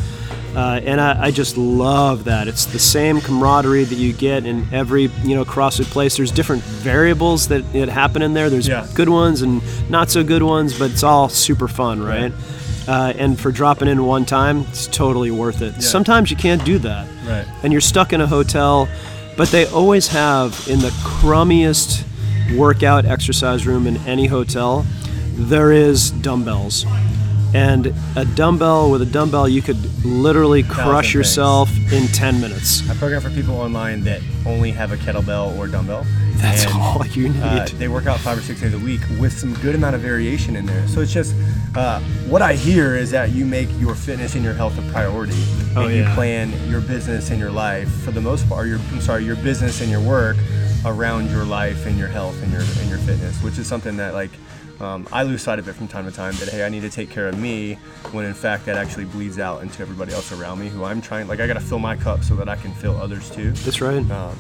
Speaker 3: Uh, and I, I just love that. It's the same camaraderie that you get in every you know CrossFit place. There's different variables that, that happen in there. There's
Speaker 2: Yeah.
Speaker 3: good ones and not so good ones, but it's all super fun, right? Uh, and for dropping in one time, it's totally worth it. Sometimes you can't do that,
Speaker 2: Right.
Speaker 3: and you're stuck in a hotel, but they always have in the crummiest workout exercise room in any hotel, there is dumbbells. And a dumbbell with a dumbbell, you could literally crush yourself in 10 minutes.
Speaker 2: I program for people online that only have a kettlebell or dumbbell.
Speaker 3: That's
Speaker 2: and,
Speaker 3: all you need.
Speaker 2: Uh, they work out five or six days a week with some good amount of variation in there. So it's just uh, what I hear is that you make your fitness and your health a priority,
Speaker 3: Oh,
Speaker 2: and you plan your business and your life for the most part. Your I'm sorry, your business and your work around your life and your health and your and your fitness, which is something that like. Um, I lose sight of it from time to time that hey I need to take care of me when in fact that actually bleeds out into everybody else around me who I'm trying like I got to fill my cup so that I can fill others too
Speaker 3: That's right.
Speaker 2: um,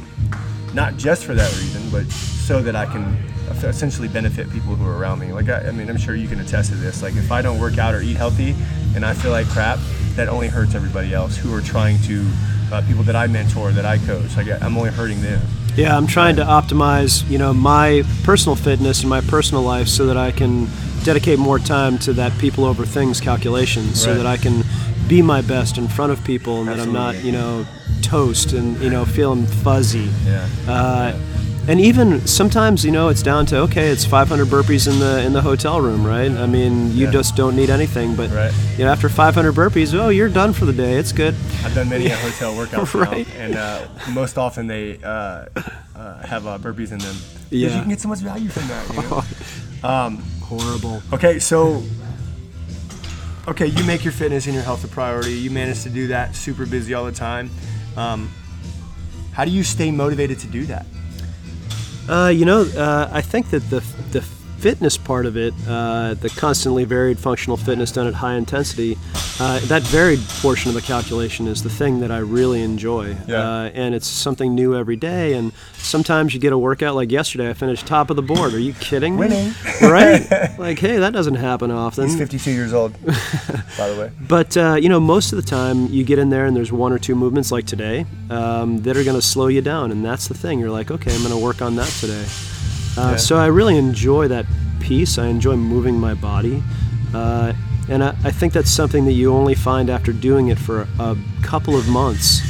Speaker 2: not just for that reason, but so that I can essentially benefit people who are around me. Like, I, I mean, I'm sure you can attest to this. Like, if I don't work out or eat healthy and I feel like crap, that only hurts everybody else who are trying to, uh, people that I mentor, that I coach. Like, I'm only hurting them.
Speaker 3: Yeah, I'm trying to optimize, you know, my personal fitness and my personal life so that I can dedicate more time to that people over things calculation so
Speaker 2: Right.
Speaker 3: that I can be my best in front of people and that I'm not, you know, toast and, you know, feeling fuzzy.
Speaker 2: Yeah.
Speaker 3: Uh, and even sometimes, you know, it's down to okay, it's 500 burpees in the in the hotel room, right? I mean, you
Speaker 2: Yeah.
Speaker 3: just don't need anything, but
Speaker 2: Right.
Speaker 3: you know, after 500 burpees, oh, you're done for the day. It's good.
Speaker 2: I've done many a hotel workouts now,
Speaker 3: Right.
Speaker 2: and uh, most often they uh, uh, have uh, burpees in them. 'Cause
Speaker 3: Yeah.
Speaker 2: you can get so much value from that. You know?
Speaker 3: Horrible.
Speaker 2: Okay, so okay, you make your fitness and your health a priority. You manage to do that, super busy all the time. Um, how do you stay motivated to do that?
Speaker 3: Uh, you know, uh, I think that the the fitness part of it, uh, the constantly varied functional fitness done at high intensity, uh, that varied portion of the calculation is the thing that I really enjoy.
Speaker 2: Yeah.
Speaker 3: Uh, and it's something new every day. And sometimes you get a workout like yesterday, I finished top of the board. Are you kidding me?
Speaker 2: Winning.
Speaker 3: right? Like, hey, that doesn't happen often.
Speaker 2: He's 52 years old, by the way.
Speaker 3: But uh, you know, most of the time you get in there and there's one or two movements like today um, that are going to slow you down, and that's the thing. You're like, okay, I'm going to work on that today. Uh,
Speaker 2: Yeah.
Speaker 3: So I really enjoy that piece. I enjoy moving my body, uh, and I, I think that's something that you only find after doing it for a couple of months,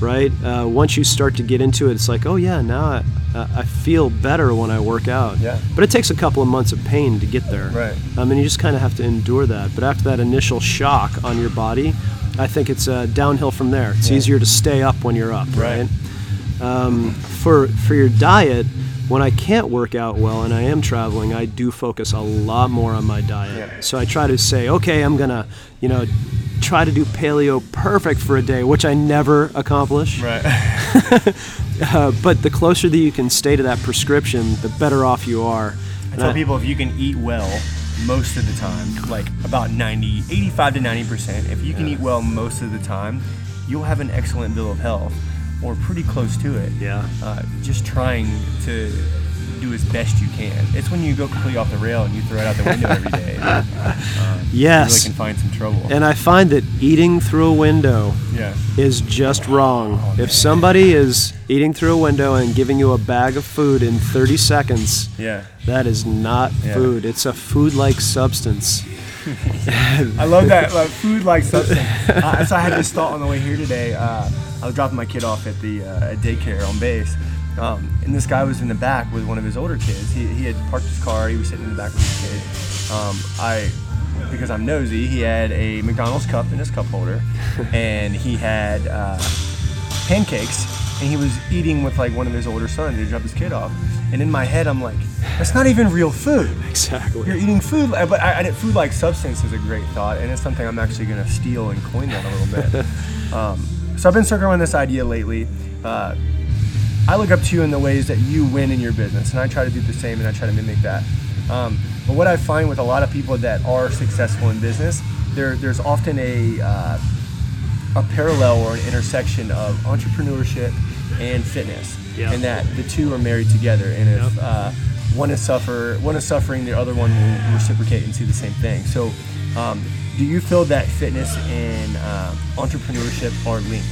Speaker 3: right? Uh, once you start to get into it, it's like, oh yeah, now I, I feel better when I work out.
Speaker 2: Yeah.
Speaker 3: But it takes a couple of months of pain to get there.
Speaker 2: Right.
Speaker 3: I mean, you just kind of have to endure that. But after that initial shock on your body, I think it's uh, downhill from there. It's
Speaker 2: Yeah.
Speaker 3: easier to stay up when you're up,
Speaker 2: Right.
Speaker 3: right? Um, for for your diet, when I can't work out well and I am traveling, I do focus a lot more on my diet.
Speaker 2: Yeah.
Speaker 3: So I try to say, okay, I'm gonna, you know, try to do paleo perfect for a day, which I never accomplish.
Speaker 2: Right.
Speaker 3: Uh, but the closer that you can stay to that prescription, the better off you are.
Speaker 2: I
Speaker 3: And
Speaker 2: tell people if you can eat well most of the time, like about 90, 85 to 90%, if you can eat well most of the time, you'll have an excellent bill of health or pretty close to it.
Speaker 3: Yeah.
Speaker 2: Uh, just trying to do as best you can. It's when you go completely off the rail and you throw it out the window every day. that, uh, You
Speaker 3: Yes.
Speaker 2: really can find some trouble.
Speaker 3: And I find that eating through a window
Speaker 2: yeah.
Speaker 3: is just wrong.
Speaker 2: Oh.
Speaker 3: If somebody is eating through a window and giving you a bag of food in 30 seconds,
Speaker 2: Yeah.
Speaker 3: that is not
Speaker 2: Yeah.
Speaker 3: food. It's a food like substance.
Speaker 2: I love that like, food like substance. uh, so I had this thought on the way here today. Uh, I was dropping my kid off at the uh, at daycare on base, um, and this guy was in the back with one of his older kids. He, he had parked his car. He was sitting in the back with his kid. Um, I, because I'm nosy, he had a McDonald's cup in his cup holder, and he had uh, pancakes, and he was eating with like one of his older sons. to drop his kid off, and in my head I'm like, that's not even real food.
Speaker 3: Exactly.
Speaker 2: You're eating food, but I, I food like substance is a great thought, and it's something I'm actually going to steal and coin that a little bit. um, so I've been circling around this idea lately. Uh, I look up to you in the ways that you win in your business, and I try to do the same, and I try to mimic that. Um, but what I find with a lot of people that are successful in business, there, there's often a uh, a parallel or an intersection of entrepreneurship and fitness,
Speaker 3: Yeah.
Speaker 2: and that the two are married together. And if
Speaker 3: Yep.
Speaker 2: uh, one is suffer, one is suffering, the other one will reciprocate and see the same thing. So, um, do you feel that fitness and uh, entrepreneurship are linked?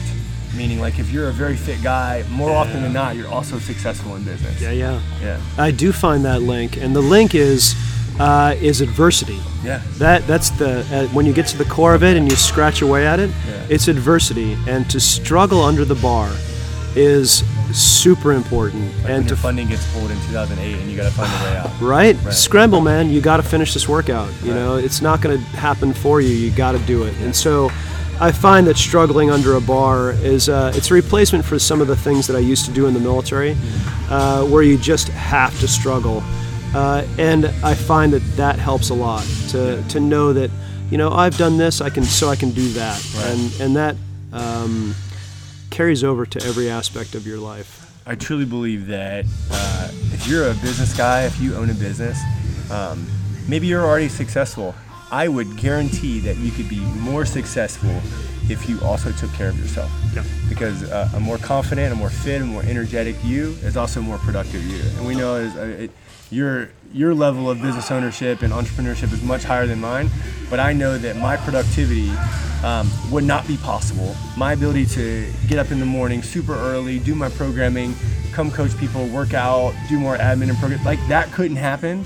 Speaker 2: Meaning, like if you're a very fit guy, more often than not, you're also successful in business.
Speaker 3: Yeah, yeah.
Speaker 2: Yeah.
Speaker 3: I do find that link, and the link is uh, is adversity.
Speaker 2: Yeah.
Speaker 3: That that's the uh, when you get to the core of it and you scratch away at it,
Speaker 2: Yeah.
Speaker 3: it's adversity, and to struggle under the bar is super important.
Speaker 2: Like
Speaker 3: and to
Speaker 2: funding gets pulled in 2008 and you got to find a way out.
Speaker 3: right?
Speaker 2: Right.
Speaker 3: Scramble, man. You got to finish this workout. You
Speaker 2: Right.
Speaker 3: know, it's not going to happen for you. You got to do it. And so, I find that struggling under a bar is uh, it's a replacement for some of the things that I used to do in the military, uh, where you just have to struggle. Uh, and I find that that helps a lot to to know that you know I've done this, I can so I can do that,
Speaker 2: Right.
Speaker 3: and and that um, carries over to every aspect of your life.
Speaker 2: I truly believe that uh, if you're a business guy, if you own a business, um, maybe you're already successful. I would guarantee that you could be more successful if you also took care of yourself.
Speaker 3: Yeah.
Speaker 2: Because uh, a more confident, a more fit, a more energetic you is also a more productive you. And we know is, uh, it, your your level of business ownership and entrepreneurship is much higher than mine. But I know that my productivity um, would not be possible. My ability to get up in the morning super early, do my programming, come coach people, work out, do more admin and program, like that couldn't happen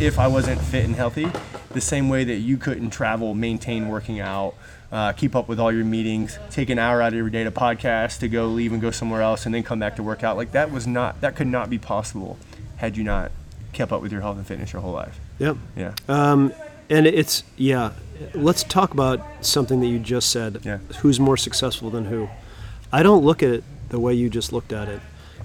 Speaker 2: if I wasn't fit and healthy. The same way that you couldn't travel, maintain working out, uh, keep up with all your meetings, take an hour out your day to podcast, to go leave and go somewhere else, and then come back to work out. Like that was not, that could not be possible had you not kept up with your health and fitness your whole life.
Speaker 3: Yep.
Speaker 2: Yeah.
Speaker 3: Um, and it's yeah. Let's talk about something that you just said.
Speaker 2: Yeah.
Speaker 3: Who's more successful than who? I don't look at it the way you just looked at it.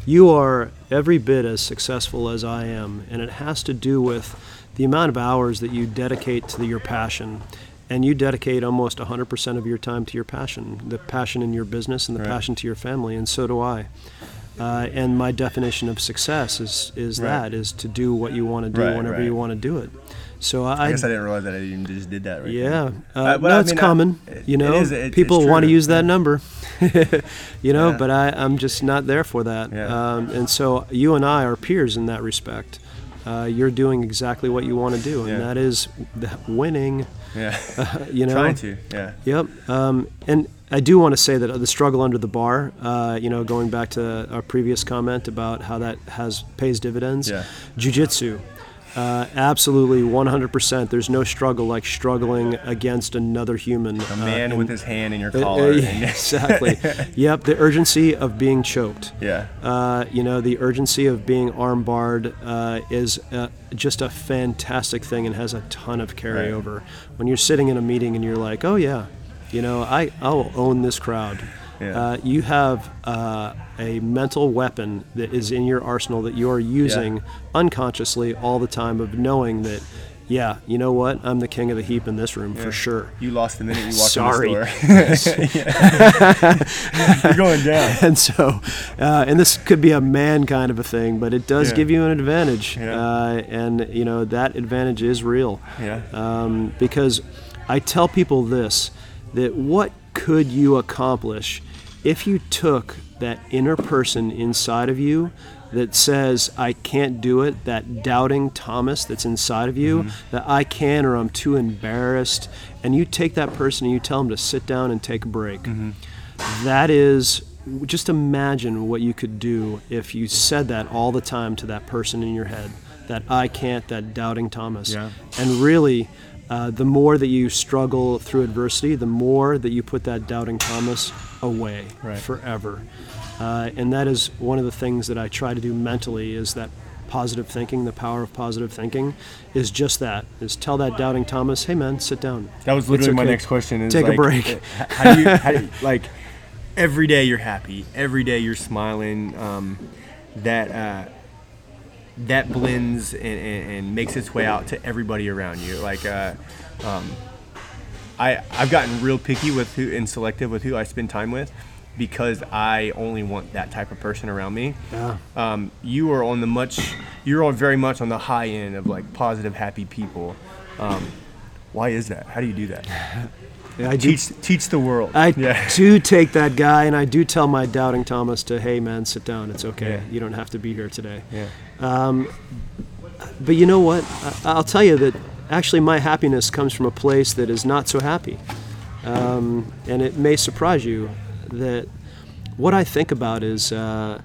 Speaker 3: You are every bit as successful as I am, and it has to do with the amount of hours that you dedicate to your passion. And you dedicate almost 100% of your time to your passion, the passion in your business and the
Speaker 2: Right.
Speaker 3: passion to your family, and so do I. Uh, and my definition of success is, is
Speaker 2: Right.
Speaker 3: that is to do what you want to do
Speaker 2: Right,
Speaker 3: whenever
Speaker 2: right.
Speaker 3: you want to do it. So
Speaker 2: I
Speaker 3: I,
Speaker 2: guess I didn't realize that I even just did that right
Speaker 3: yeah, uh,
Speaker 2: Uh,
Speaker 3: no,
Speaker 2: I
Speaker 3: it's
Speaker 2: mean, I-
Speaker 3: common.
Speaker 2: it-
Speaker 3: you know,
Speaker 2: is, it-
Speaker 3: people want to use that number. you know,
Speaker 2: Yeah.
Speaker 3: but I, I'm just not there for that.
Speaker 2: Yeah.
Speaker 3: Um, and so you and I are peers in that respect. Uh, you're doing exactly what you want to do, and
Speaker 2: Yeah.
Speaker 3: that is the winning.
Speaker 2: Yeah.
Speaker 3: You know,
Speaker 2: Trying to. Yeah.
Speaker 3: Yep. Um, and I do want to say that the struggle under the bar, uh, you know, going back to our previous comment about how that has pays dividends.
Speaker 2: Yeah.
Speaker 3: Jiu-jitsu. Uh, absolutely, 100%. There's no struggle like struggling against another human.
Speaker 2: A man with his hand in your
Speaker 3: Uh,
Speaker 2: collar.
Speaker 3: uh, exactly. yep. The urgency of being choked.
Speaker 2: yeah.
Speaker 3: Uh, you know, the urgency of being arm barred uh, is uh, just a fantastic thing and has a ton of carryover. When you're sitting in a meeting and you're like, oh, yeah, you know, I, I'll own this crowd.
Speaker 2: Yeah.
Speaker 3: Uh, you have uh, a mental weapon that is in your arsenal that you are using unconsciously all the time of knowing that, yeah, you know what? I'm the king of the heap in this room for sure.
Speaker 2: You lost the minute you walked
Speaker 3: Sorry.
Speaker 2: in the store. You're going down.
Speaker 3: and so, uh, and this could be a man kind of a thing, but it does
Speaker 2: Yeah.
Speaker 3: give you an advantage,
Speaker 2: Yeah.
Speaker 3: uh, and you know that advantage is real.
Speaker 2: Yeah.
Speaker 3: Um, because I tell people this: that what could you accomplish if you took that inner person inside of you that says I can't do it, that doubting Thomas that's inside of you, mm-hmm. that I can or I'm too embarrassed, and you take that person and you tell them to sit down and take a break. Mm-hmm. That is just imagine what you could do if you said that all the time to that person in your head that I can't, that doubting Thomas.
Speaker 2: Yeah.
Speaker 3: And really, uh, the more that you struggle through adversity, the more that you put that doubting Thomas away
Speaker 2: Right.
Speaker 3: forever. Uh, and that is one of the things that I try to do mentally is that positive thinking, the power of positive thinking, is just that: is tell that doubting Thomas, "Hey, man, sit down."
Speaker 2: That was literally my next question. Is
Speaker 3: Take a break.
Speaker 2: uh, How do you, how do you like every day you're happy, every day you're smiling. Um, that uh, that blends and, and, and makes its way out to everybody around you. Like uh, um, I I've gotten real picky with who and selective with who I spend time with because I only want that type of person around me.
Speaker 3: Yeah.
Speaker 2: Um, you are on the much you're on very much on the high end of like positive, happy people. Um, why is that? How do you do that?
Speaker 3: Yeah, I do
Speaker 2: Teach teach the world.
Speaker 3: I
Speaker 2: yeah.
Speaker 3: do take that guy, and I do tell my doubting Thomas to, "Hey, man, sit down. It's okay.
Speaker 2: Yeah.
Speaker 3: You don't have to be here today."
Speaker 2: Yeah.
Speaker 3: But you know what? I- I'll tell you that actually my happiness comes from a place that is not so happy. Um, and it may surprise you that what I think about is, uh,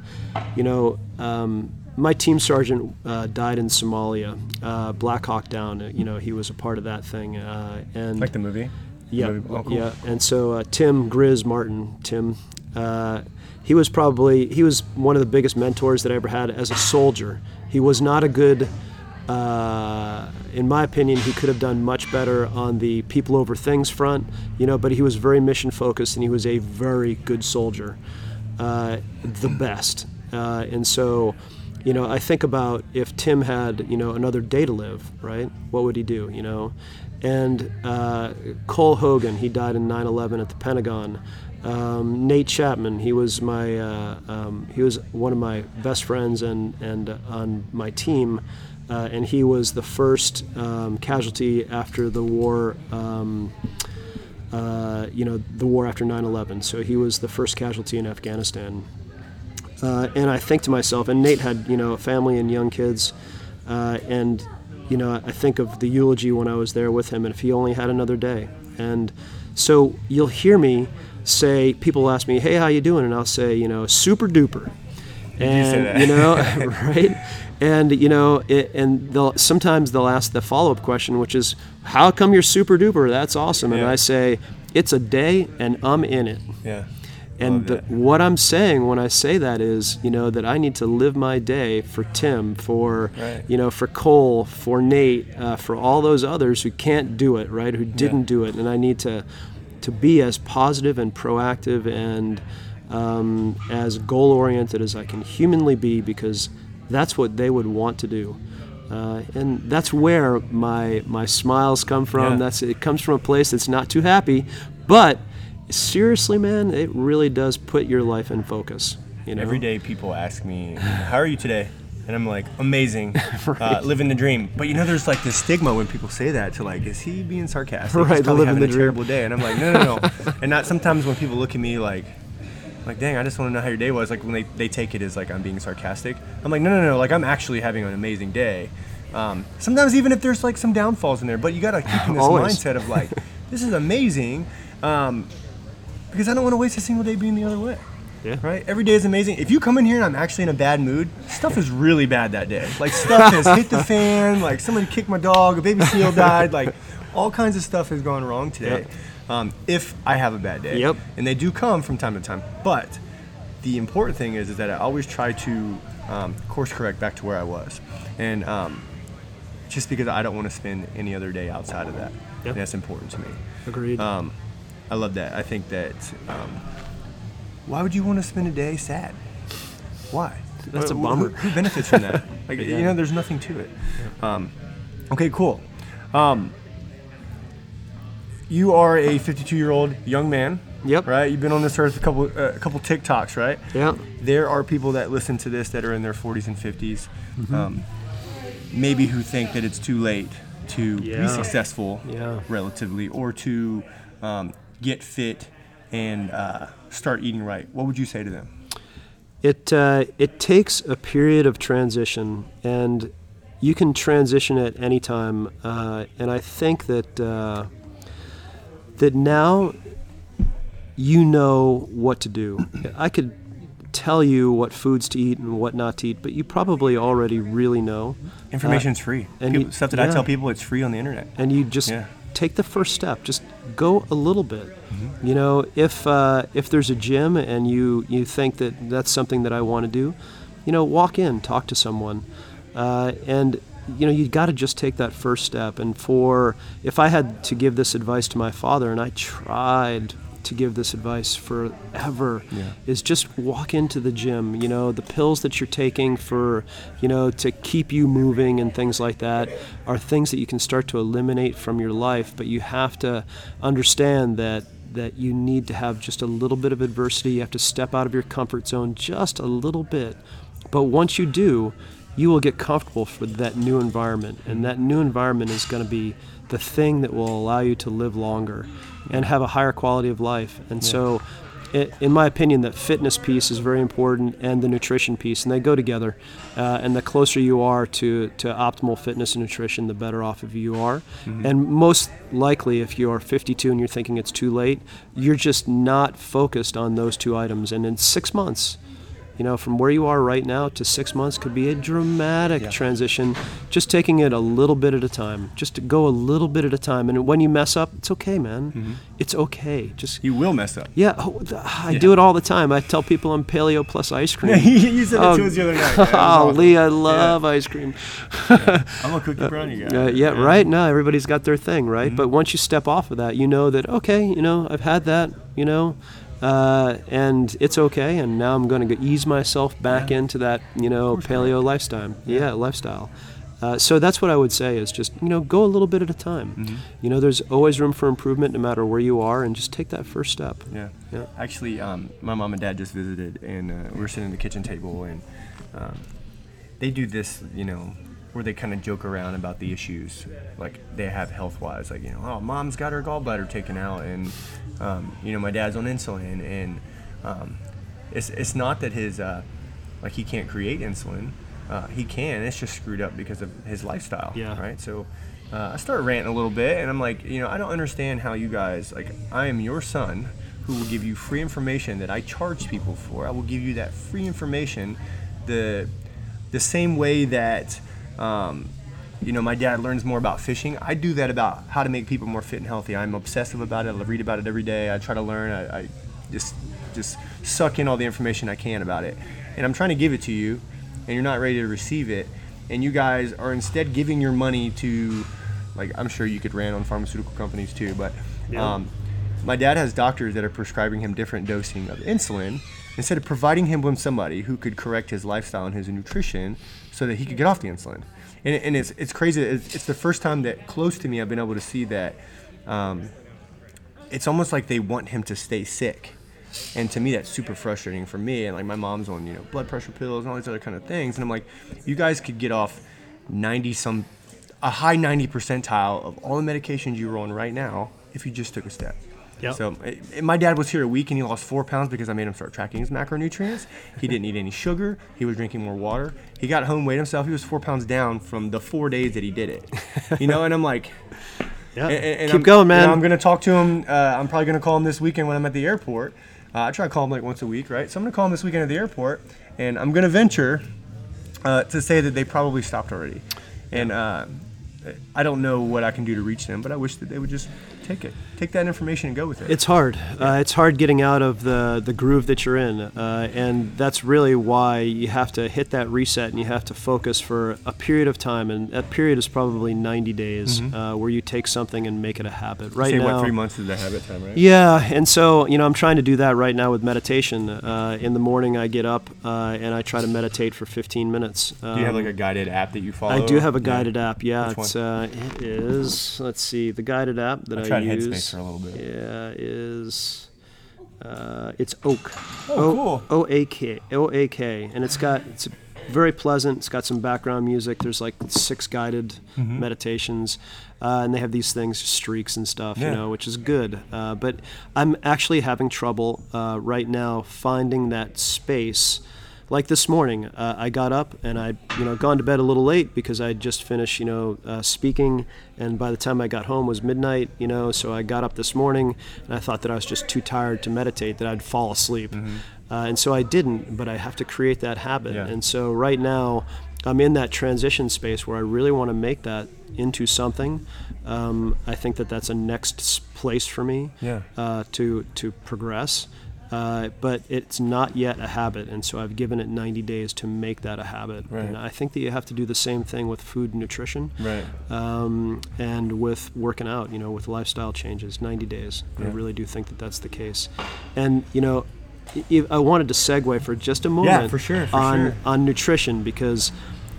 Speaker 3: you know, um, my team sergeant uh, died in Somalia, uh, Black Hawk Down. You know, he was a part of that thing. Uh, and
Speaker 2: Like the movie.
Speaker 3: Yeah, yeah. And so uh, Tim Grizz Martin, Tim, uh, he was probably he was one of the biggest mentors that I ever had as a soldier. He was not a good, uh, in my opinion, he could have done much better on the people over things front, you know. But he was very mission focused, and he was a very good soldier, uh, the best. Uh, and so, you know, I think about if Tim had, you know, another day to live, right? What would he do, you know? And uh, Cole Hogan, he died in 9/11 at the Pentagon. Um, Nate Chapman, he was my, uh, um, he was one of my best friends and and uh, on my team, uh, and he was the first um, casualty after the war. Um, uh, you know, the war after 9/11. So he was the first casualty in Afghanistan. Uh, and I think to myself, and Nate had, you know, a family and young kids, and, you know, I think of the eulogy when I was there with him, and if he only had another day. And so you'll hear me say, people ask me, hey, how you doing? And I'll say, you know, super duper. And,
Speaker 2: that.
Speaker 3: you know, right? And, you know, it, and they'll, sometimes they'll ask the follow-up question, which is, how come you're super duper? That's awesome. And I say, it's a day and I'm in it.
Speaker 2: Yeah.
Speaker 3: And the, what I'm saying when I say that is, you know, that I need to live my day for Tim, for,
Speaker 2: Right.
Speaker 3: you know, for Cole, for Nate, uh, for all those others who can't do it, right? Who didn't do it, and I need to, to be as positive and proactive and um, as goal oriented as I can humanly be, because that's what they would want to do. Uh, and that's where my my smiles come from.
Speaker 2: Yeah.
Speaker 3: That's it comes from a place that's not too happy, but seriously, man, it really does put your life in focus. You know,
Speaker 2: Every day people ask me, "How are you today?" And I'm like, amazing, uh, living the dream. But you know, there's like this stigma when people say that to like, is he being sarcastic?
Speaker 3: Right,
Speaker 2: He's
Speaker 3: living
Speaker 2: having
Speaker 3: the
Speaker 2: a
Speaker 3: dream.
Speaker 2: terrible day. And I'm like, no, no, no. and not sometimes when people look at me like, like, dang, I just want to know how your day was. Like when they, they take it as like I'm being sarcastic. I'm like, no, no, no. Like I'm actually having an amazing day. Um, sometimes even if there's like some downfalls in there, but you gotta keep in this mindset of like, this is amazing, um, because I don't want to waste a single day being the other way.
Speaker 3: Yeah.
Speaker 2: Right. Every day is amazing. If you come in here and I'm actually in a bad mood, stuff is really bad that day. Like stuff has hit the fan. Like somebody kicked my dog. A baby seal died. Like all kinds of stuff has gone wrong today.
Speaker 3: Yep.
Speaker 2: Um, if I have a bad day.
Speaker 3: Yep.
Speaker 2: And they do come from time to time. But the important thing is, is that I always try to um, course correct back to where I was, and um, just because I don't want to spend any other day outside of that.
Speaker 3: Yep.
Speaker 2: That's important to me.
Speaker 3: Agreed.
Speaker 2: Um, I love that. I think that. Um, why would you want to spend a day sad? Why?
Speaker 3: That's a
Speaker 2: Wh- wh-
Speaker 3: bummer.
Speaker 2: Who, benefits from that? Like
Speaker 3: Yeah.
Speaker 2: you know, there's nothing to it. Um, okay, cool. Um, you are a 52 year old young man.
Speaker 3: Yep.
Speaker 2: Right. You've been on this earth a couple uh, a couple TikToks, right?
Speaker 3: yeah.
Speaker 2: There are people that listen to this that are in their 40s and 50s,
Speaker 3: Mm-hmm.
Speaker 2: um, maybe who think that it's too late to
Speaker 3: Yeah.
Speaker 2: be successful,
Speaker 3: Yeah.
Speaker 2: relatively, or to um, get fit and uh, start eating right. What would you say to them?
Speaker 3: It uh, it takes a period of transition, and you can transition at any time. Uh, and I think that uh, that now you know what to do. I could tell you what foods to eat and what not to eat, but you probably already really know.
Speaker 2: Information's free.
Speaker 3: and
Speaker 2: People,
Speaker 3: you-
Speaker 2: stuff that I tell people, it's free on the internet.
Speaker 3: and you just
Speaker 2: Yeah.
Speaker 3: Take the first step. Just go a little bit. You know, if uh, if there's a gym and you you think that that's something that I want to do, you know, walk in, talk to someone, uh, and you know you got to just take that first step. And for if I had to give this advice to my father, and I tried to give this advice forever
Speaker 2: Yeah.
Speaker 3: is just walk into the gym you know the pills that you're taking for you know to keep you moving and things like that are things that you can start to eliminate from your life but you have to understand that that you need to have just a little bit of adversity you have to step out of your comfort zone just a little bit but once you do you will get comfortable for that new environment and that new environment is going to be the thing that will allow you to live longer and have a higher quality of life. And so i in my opinion the fitness piece is very important and the nutrition piece and they go together. Uh, and the closer you are to, to optimal fitness and nutrition the better off of you are. And most likely if you are 52 and you're thinking it's too late you're just not focused on those two items. And in six months you know, from where you are right now to six months could be a dramatic
Speaker 2: Yeah.
Speaker 3: transition. Just taking it a little bit at a time, just to go a little bit at a time. And when you mess up, it's okay, man. It's okay. Just
Speaker 2: You will mess up.
Speaker 3: yeah, oh, I do it all the time. I tell people I'm paleo plus ice cream.
Speaker 2: you said that
Speaker 3: Oh,
Speaker 2: to us the other night. Was
Speaker 3: oh. Lee, I love ice cream.
Speaker 2: I'm a cookie brownie guy.
Speaker 3: Uh, yeah, right. now everybody's got their thing, right? But once you step off of that, you know that okay, you know, I've had that, you know, uh, and it's okay. And now I'm going to ease myself back into that, you know, paleo lifestyle. Yeah, lifestyle. Uh, so that's what I would say is just you know go a little bit at a time. You know, there's always room for improvement no matter where you are, and just take that first step.
Speaker 2: Yeah.
Speaker 3: Yeah.
Speaker 2: Actually, um, my mom and dad just visited, and uh, we were sitting at the kitchen table, and um, they do this, you know, where they kind of joke around about the issues, like they have health wise, like you know, oh, mom's got her gallbladder taken out, and um, you know, my dad's on insulin, and um, it's it's not that his uh, like he can't create insulin. Uh, he can. It's just screwed up because of his lifestyle.
Speaker 3: Yeah.
Speaker 2: Right. So uh, I start ranting a little bit, and I'm like, you know, I don't understand how you guys like. I am your son, who will give you free information that I charge people for. I will give you that free information, the the same way that. Um, you know, my dad learns more about fishing. I do that about how to make people more fit and healthy. I'm obsessive about it. I read about it every day. I try to learn. I, I just just suck in all the information I can about it, and I'm trying to give it to you, and you're not ready to receive it, and you guys are instead giving your money to, like I'm sure you could rant on pharmaceutical companies too, but
Speaker 3: Yeah.
Speaker 2: um, my dad has doctors that are prescribing him different dosing of insulin instead of providing him with somebody who could correct his lifestyle and his nutrition so that he could get off the insulin. And, and it's, it's crazy. It's, it's the first time that close to me I've been able to see that um, it's almost like they want him to stay sick. And to me, that's super frustrating for me. And like my mom's on, you know, blood pressure pills and all these other kind of things. And I'm like, you guys could get off 90 some, a high 90 percentile of all the medications you're on right now if you just took a step.
Speaker 3: Yep.
Speaker 2: So eh, my dad was here a week and he lost four pounds because I made him start tracking his macronutrients. He didn't eat any sugar. He was drinking more water. He got home, weighed himself. He was four pounds down from the four days that he did it. You know, and I'm like,
Speaker 3: Yeah.
Speaker 2: and- and
Speaker 3: Keep
Speaker 2: I'm-
Speaker 3: going,
Speaker 2: you know,
Speaker 3: man.
Speaker 2: I'm gonna talk to him. Uh, I'm probably gonna call him this weekend when I'm at the airport. Uh, I try to call him like once a week, right? So I'm gonna call him this weekend at the airport, and I'm gonna venture uh, to say that they probably stopped already. And uh, I don't know what I can do to reach them, but I wish that they would just take it, take that information and go with it.
Speaker 3: It's hard. Uh, it's hard getting out of the, the groove that you're in. Uh, and that's really why you have to hit that reset and you have to focus for a period of time. And that period is probably 90 days uh, where you take something and make it a habit. Right
Speaker 2: Say
Speaker 3: now,
Speaker 2: what three months is the habit time, right?
Speaker 3: Yeah, and so you know, I'm trying to do that right now with meditation. Uh, in the morning, I get up uh, and I try to meditate for 15 minutes. Um,
Speaker 2: Do you have like a guided app that you follow?
Speaker 3: I do have a
Speaker 2: Yeah.
Speaker 3: guided app. Yeah,
Speaker 2: Which
Speaker 3: it's uh, it is. Let's see, the guided app that
Speaker 2: I
Speaker 3: I, use.
Speaker 2: Headspace for a little bit.
Speaker 3: Yeah, is uh, it's Oak.
Speaker 2: Oh, cool.
Speaker 3: O A K O A K, and it's got it's very pleasant. It's got some background music. There's like six guided
Speaker 2: Mm-hmm.
Speaker 3: meditations, uh, and they have these things streaks and stuff,
Speaker 2: Yeah.
Speaker 3: you know, which is good. Uh, but I'm actually having trouble uh, right now finding that space. Like this morning, uh, I got up and I, you know, gone to bed a little late because I would just finished, you know, uh, speaking, and by the time I got home was midnight, you know. So I got up this morning and I thought that I was just too tired to meditate, that I'd fall asleep, uh, and so I didn't. But I have to create that habit,
Speaker 2: Yeah.
Speaker 3: and so right now, I'm in that transition space where I really want to make that into something. Um, I think that that's a next place for me
Speaker 2: Yeah.
Speaker 3: uh, to to progress. Uh, but it's not yet a habit, and so I've given it 90 days to make that a habit.
Speaker 2: Right.
Speaker 3: And I think that you have to do the same thing with food and nutrition,
Speaker 2: Right.
Speaker 3: um, and with working out. You know, with lifestyle changes, 90 days. I really do think that that's the case. And you know, i- I wanted to segue for just a moment yeah,
Speaker 2: for sure, for
Speaker 3: on
Speaker 2: sure.
Speaker 3: on nutrition because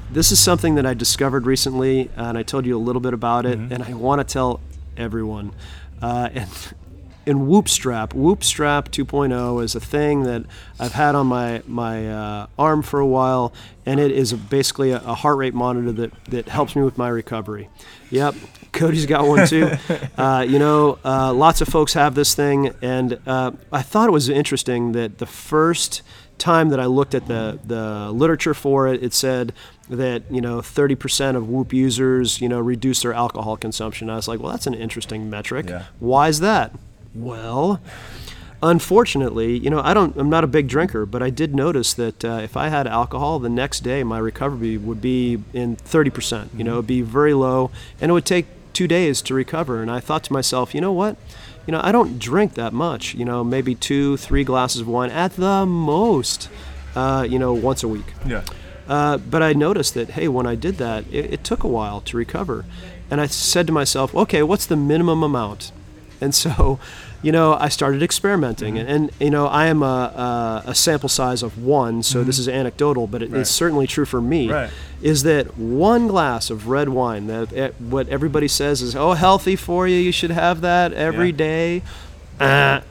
Speaker 3: this is something that I discovered recently, and I told you a little bit about it,
Speaker 2: Mm-hmm.
Speaker 3: and I want to tell everyone. Uh, and in Whoop Strap, Whoop Strap 2.0 is a thing that I've had on my my uh, arm for a while, and it is basically a, a heart rate monitor that that helps me with my recovery. Yep. Cody's got one too. uh, you know, uh, lots of folks have this thing, and uh, I thought it was interesting that the first time that I looked at the, the literature for it, it said that you know 30% of Whoop users you know reduce their alcohol consumption. I was like, well, that's an interesting metric.
Speaker 2: Yeah.
Speaker 3: Why is that? Well, unfortunately, you know, I don't. I'm not a big drinker, but I did notice that uh, if I had alcohol, the next day my recovery would be in 30%. You know, it'd be very low, and it would take two days to recover. And I thought to myself, you know what? You know, I don't drink that much. You know, maybe two, three glasses of wine at the most. Uh, you know, once a week.
Speaker 2: Yeah.
Speaker 3: Uh, but I noticed that, hey, when I did that, it, it took a while to recover. And I said to myself, okay, what's the minimum amount? And so, you know, I started experimenting. And, and you know, I am a, a, a sample size of one, so this is anecdotal, but it,
Speaker 2: Right.
Speaker 3: it's certainly true for me.
Speaker 2: Right.
Speaker 3: Is that one glass of red wine that eh, what everybody says is, oh, healthy for you, you should have that every
Speaker 2: Yeah.
Speaker 3: day. Uh,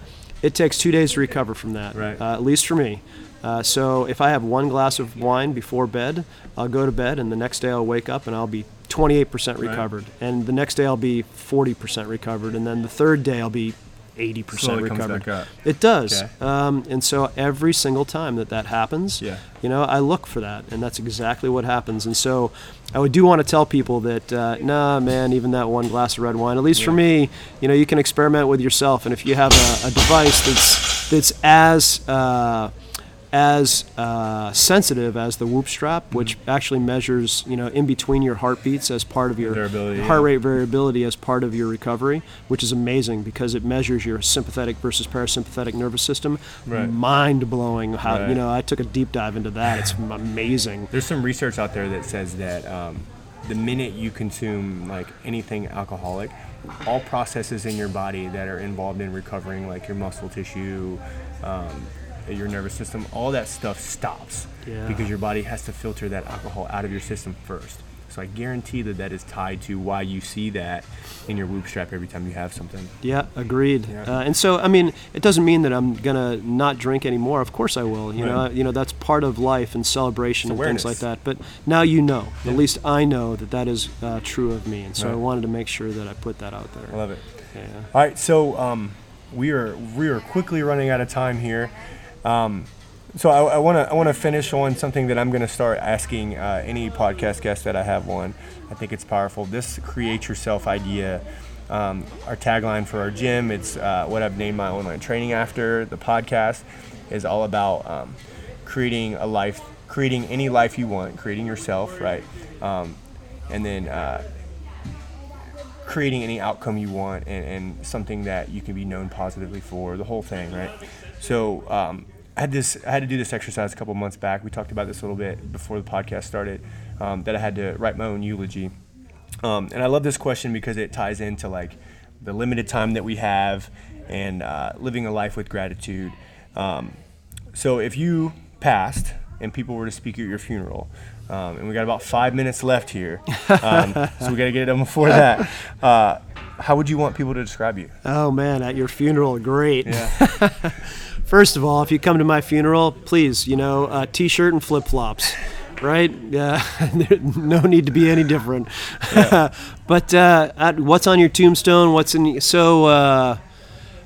Speaker 3: it takes two days to recover from that,
Speaker 2: Right.
Speaker 3: uh, at least for me. Uh, so if I have one glass of wine before bed, I'll go to bed, and the next day I'll wake up and I'll be 28%
Speaker 2: Right.
Speaker 3: recovered, and the next day I'll be 40% recovered, and then the third day I'll be 80%
Speaker 2: Slowly comes
Speaker 3: recovered.
Speaker 2: back up.
Speaker 3: It does,
Speaker 2: Okay.
Speaker 3: um, and so every single time that that happens,
Speaker 2: Yeah.
Speaker 3: you know, I look for that, and that's exactly what happens. And so, I would do want to tell people that, uh, nah, man, even that one glass of red wine, at least for me, you know, you can experiment with yourself, and if you have a, a device that's that's as uh, as uh, sensitive as the Whoop strap, which actually measures, you know, in between your heartbeats as part of your
Speaker 2: Variability,
Speaker 3: heart
Speaker 2: yeah.
Speaker 3: rate variability as part of your recovery, which is amazing because it measures your sympathetic versus parasympathetic nervous system.
Speaker 2: Right.
Speaker 3: Mind blowing how you know I took a deep dive into that. It's amazing.
Speaker 2: There's some research out there that says that um, the minute you consume like anything alcoholic, all processes in your body that are involved in recovering, like your muscle tissue, um, your nervous system, all that stuff stops
Speaker 3: Yeah.
Speaker 2: because your body has to filter that alcohol out of your system first. So I guarantee that that is tied to why you see that in your whoop strap every time you have something.
Speaker 3: Yeah, agreed.
Speaker 2: Yeah.
Speaker 3: Uh, and so, I mean, it doesn't mean that I'm gonna not drink anymore. Of course, I will. You know, you know that's part of life and celebration and things like that. But now you know.
Speaker 2: Yeah.
Speaker 3: At least I know that that is uh, true of me, and so I wanted to make sure that I put that out there.
Speaker 2: I
Speaker 3: there.
Speaker 2: love it.
Speaker 3: Yeah.
Speaker 2: All right, so um, we are we are quickly running out of time here. Um, so I want to I want to finish on something that I'm going to start asking uh, any podcast guest that I have on. I think it's powerful. This create yourself idea. Um, our tagline for our gym. It's uh, what I've named my online training after. The podcast is all about um, creating a life, creating any life you want, creating yourself, right? Um, and then uh, creating any outcome you want and, and something that you can be known positively for the whole thing right so um, I had this I had to do this exercise a couple months back we talked about this a little bit before the podcast started um, that I had to write my own eulogy um, and I love this question because it ties into like the limited time that we have and uh, living a life with gratitude um, so if you passed and people were to speak at your funeral, um, and we got about five minutes left here, um, so we got to get it done before that. Uh, how would you want people to describe you?
Speaker 3: Oh man, at your funeral, great.
Speaker 2: Yeah,
Speaker 3: First of all, if you come to my funeral, please, you know, uh, t-shirt and flip-flops, right? Yeah, no need to be any different. Yeah. but uh, at, what's on your tombstone? What's in? So, uh,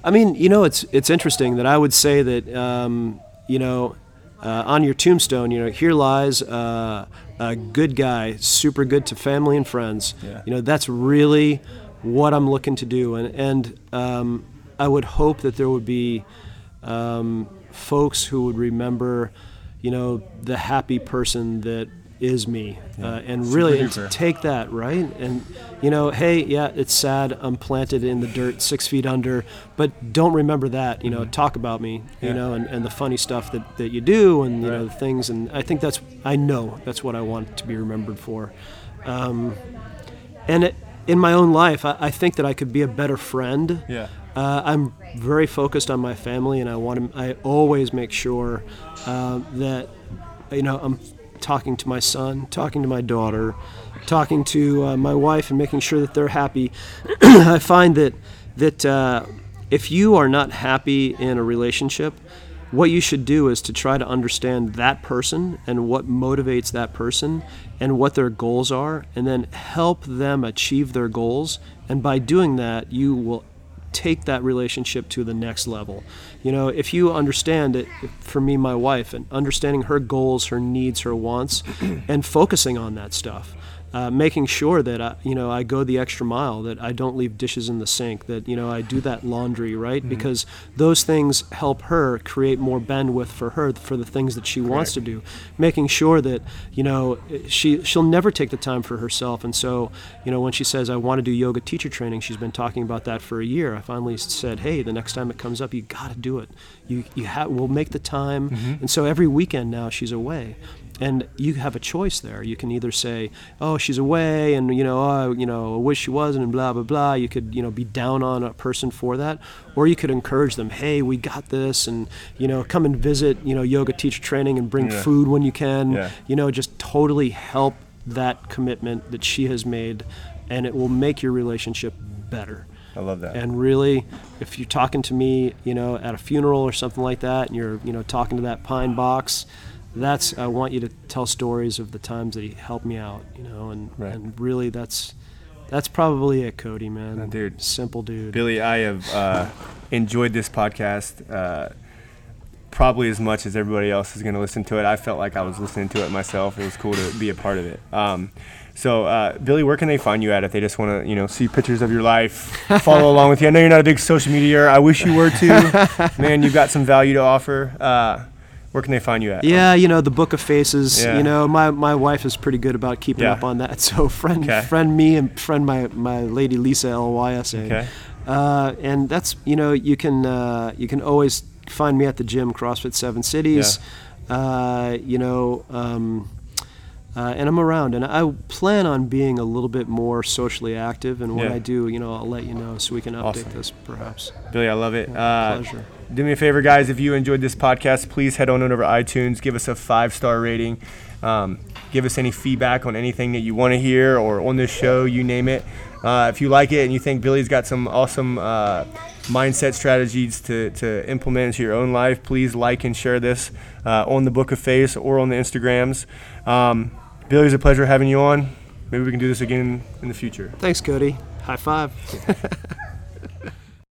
Speaker 3: I mean, you know, it's it's interesting that I would say that, um, you know, uh, on your tombstone, you know, here lies uh, a good guy, super good to family and friends.
Speaker 2: Yeah.
Speaker 3: You know, that's really what I'm looking to do, and and um, I would hope that there would be um, folks who would remember, you know, the happy person that is me, uh, and really and take that right, and you know, hey, yeah, it's sad. I'm planted in the dirt, six feet under, but don't remember that. You know, talk about me.
Speaker 2: Yeah.
Speaker 3: You know, and, and the funny stuff that, that you do, and you know, the things, and I think that's I know that's what I want to be remembered for. Um, and it, in my own life, I, I think that I could be a better friend.
Speaker 2: yeah,
Speaker 3: Uh, I'm very focused on my family, and I want to. I always make sure uh, that you know I'm talking to my son, talking to my daughter, talking to uh, my wife, and making sure that they're happy. I find that that uh, if you are not happy in a relationship, what you should do is to try to understand that person and what motivates that person and what their goals are, and then help them achieve their goals. And by doing that, you will take that relationship to the next level. You know, if you understand it, for me, my wife, and understanding her goals, her needs, her wants, and focusing on that stuff. Uh, making sure that I, you know I go the extra mile, that I don't leave dishes in the sink, that you know I do that laundry right, mm-hmm. because those things help her create more bandwidth for her for the things that she wants to do. Making sure that you know she she'll never take the time for herself, and so you know when she says I want to do yoga teacher training, she's been talking about that for a year. I finally said, hey, the next time it comes up, you got to do it. You you have we'll make the time, mm-hmm. and so every weekend now she's away and you have a choice there. You can either say, "Oh, she's away," and you know, oh, you know, I wish she wasn't, and blah blah blah. You could, you know, be down on a person for that, or you could encourage them. Hey, we got this, and you know, come and visit, you know, yoga teacher training, and bring
Speaker 2: Yeah.
Speaker 3: food when you can.
Speaker 2: Yeah.
Speaker 3: You know, just totally help that commitment that she has made, and it will make your relationship better.
Speaker 2: I love that.
Speaker 3: And really, if you're talking to me, you know, at a funeral or something like that, and you're, you know, talking to that pine box, that's I want you to tell stories of the times that he helped me out, you know, and
Speaker 2: Right.
Speaker 3: and really that's that's probably it, Cody, man.
Speaker 2: Uh, dude.
Speaker 3: simple dude.
Speaker 2: Billy, I have uh, enjoyed this podcast uh, probably as much as everybody else is going to listen to it. I felt like I was listening to it myself. It was cool to be a part of it. Um, so, uh, Billy, where can they find you at if they just want to, you know, see pictures of your life, follow along with you? I know you're not a big social media. I wish you were too. Man, you've got some value to offer. Where can they find you at?
Speaker 3: Yeah, you know the Book of Faces.
Speaker 2: Yeah.
Speaker 3: You know my, my wife is pretty good about keeping
Speaker 2: Yeah.
Speaker 3: up on that. So friend
Speaker 2: Okay.
Speaker 3: friend me and friend my, my lady Lysa L Y S A.
Speaker 2: Okay.
Speaker 3: Uh, and that's you know you can uh, you can always find me at the gym CrossFit Seven Cities. Uh, you know. Um, uh, and I'm around, and I plan on being a little bit more socially active. And when
Speaker 2: Yeah.
Speaker 3: I do, you know, I'll let you know so we can update
Speaker 2: Awesome.
Speaker 3: this, perhaps.
Speaker 2: Billy, I love it. Uh,
Speaker 3: Pleasure.
Speaker 2: Do me a favor, guys. If you enjoyed this podcast, please head on over to iTunes, give us a five star rating. Um, give us any feedback on anything that you want to hear or on this show, you name it. Uh, if you like it and you think Billy's got some awesome uh, mindset strategies to, to implement into your own life, please like and share this uh, on the Book of Face or on the Instagrams. Um, Billy, it's a pleasure having you on. Maybe we can do this again in the future.
Speaker 3: Thanks, Cody. High five.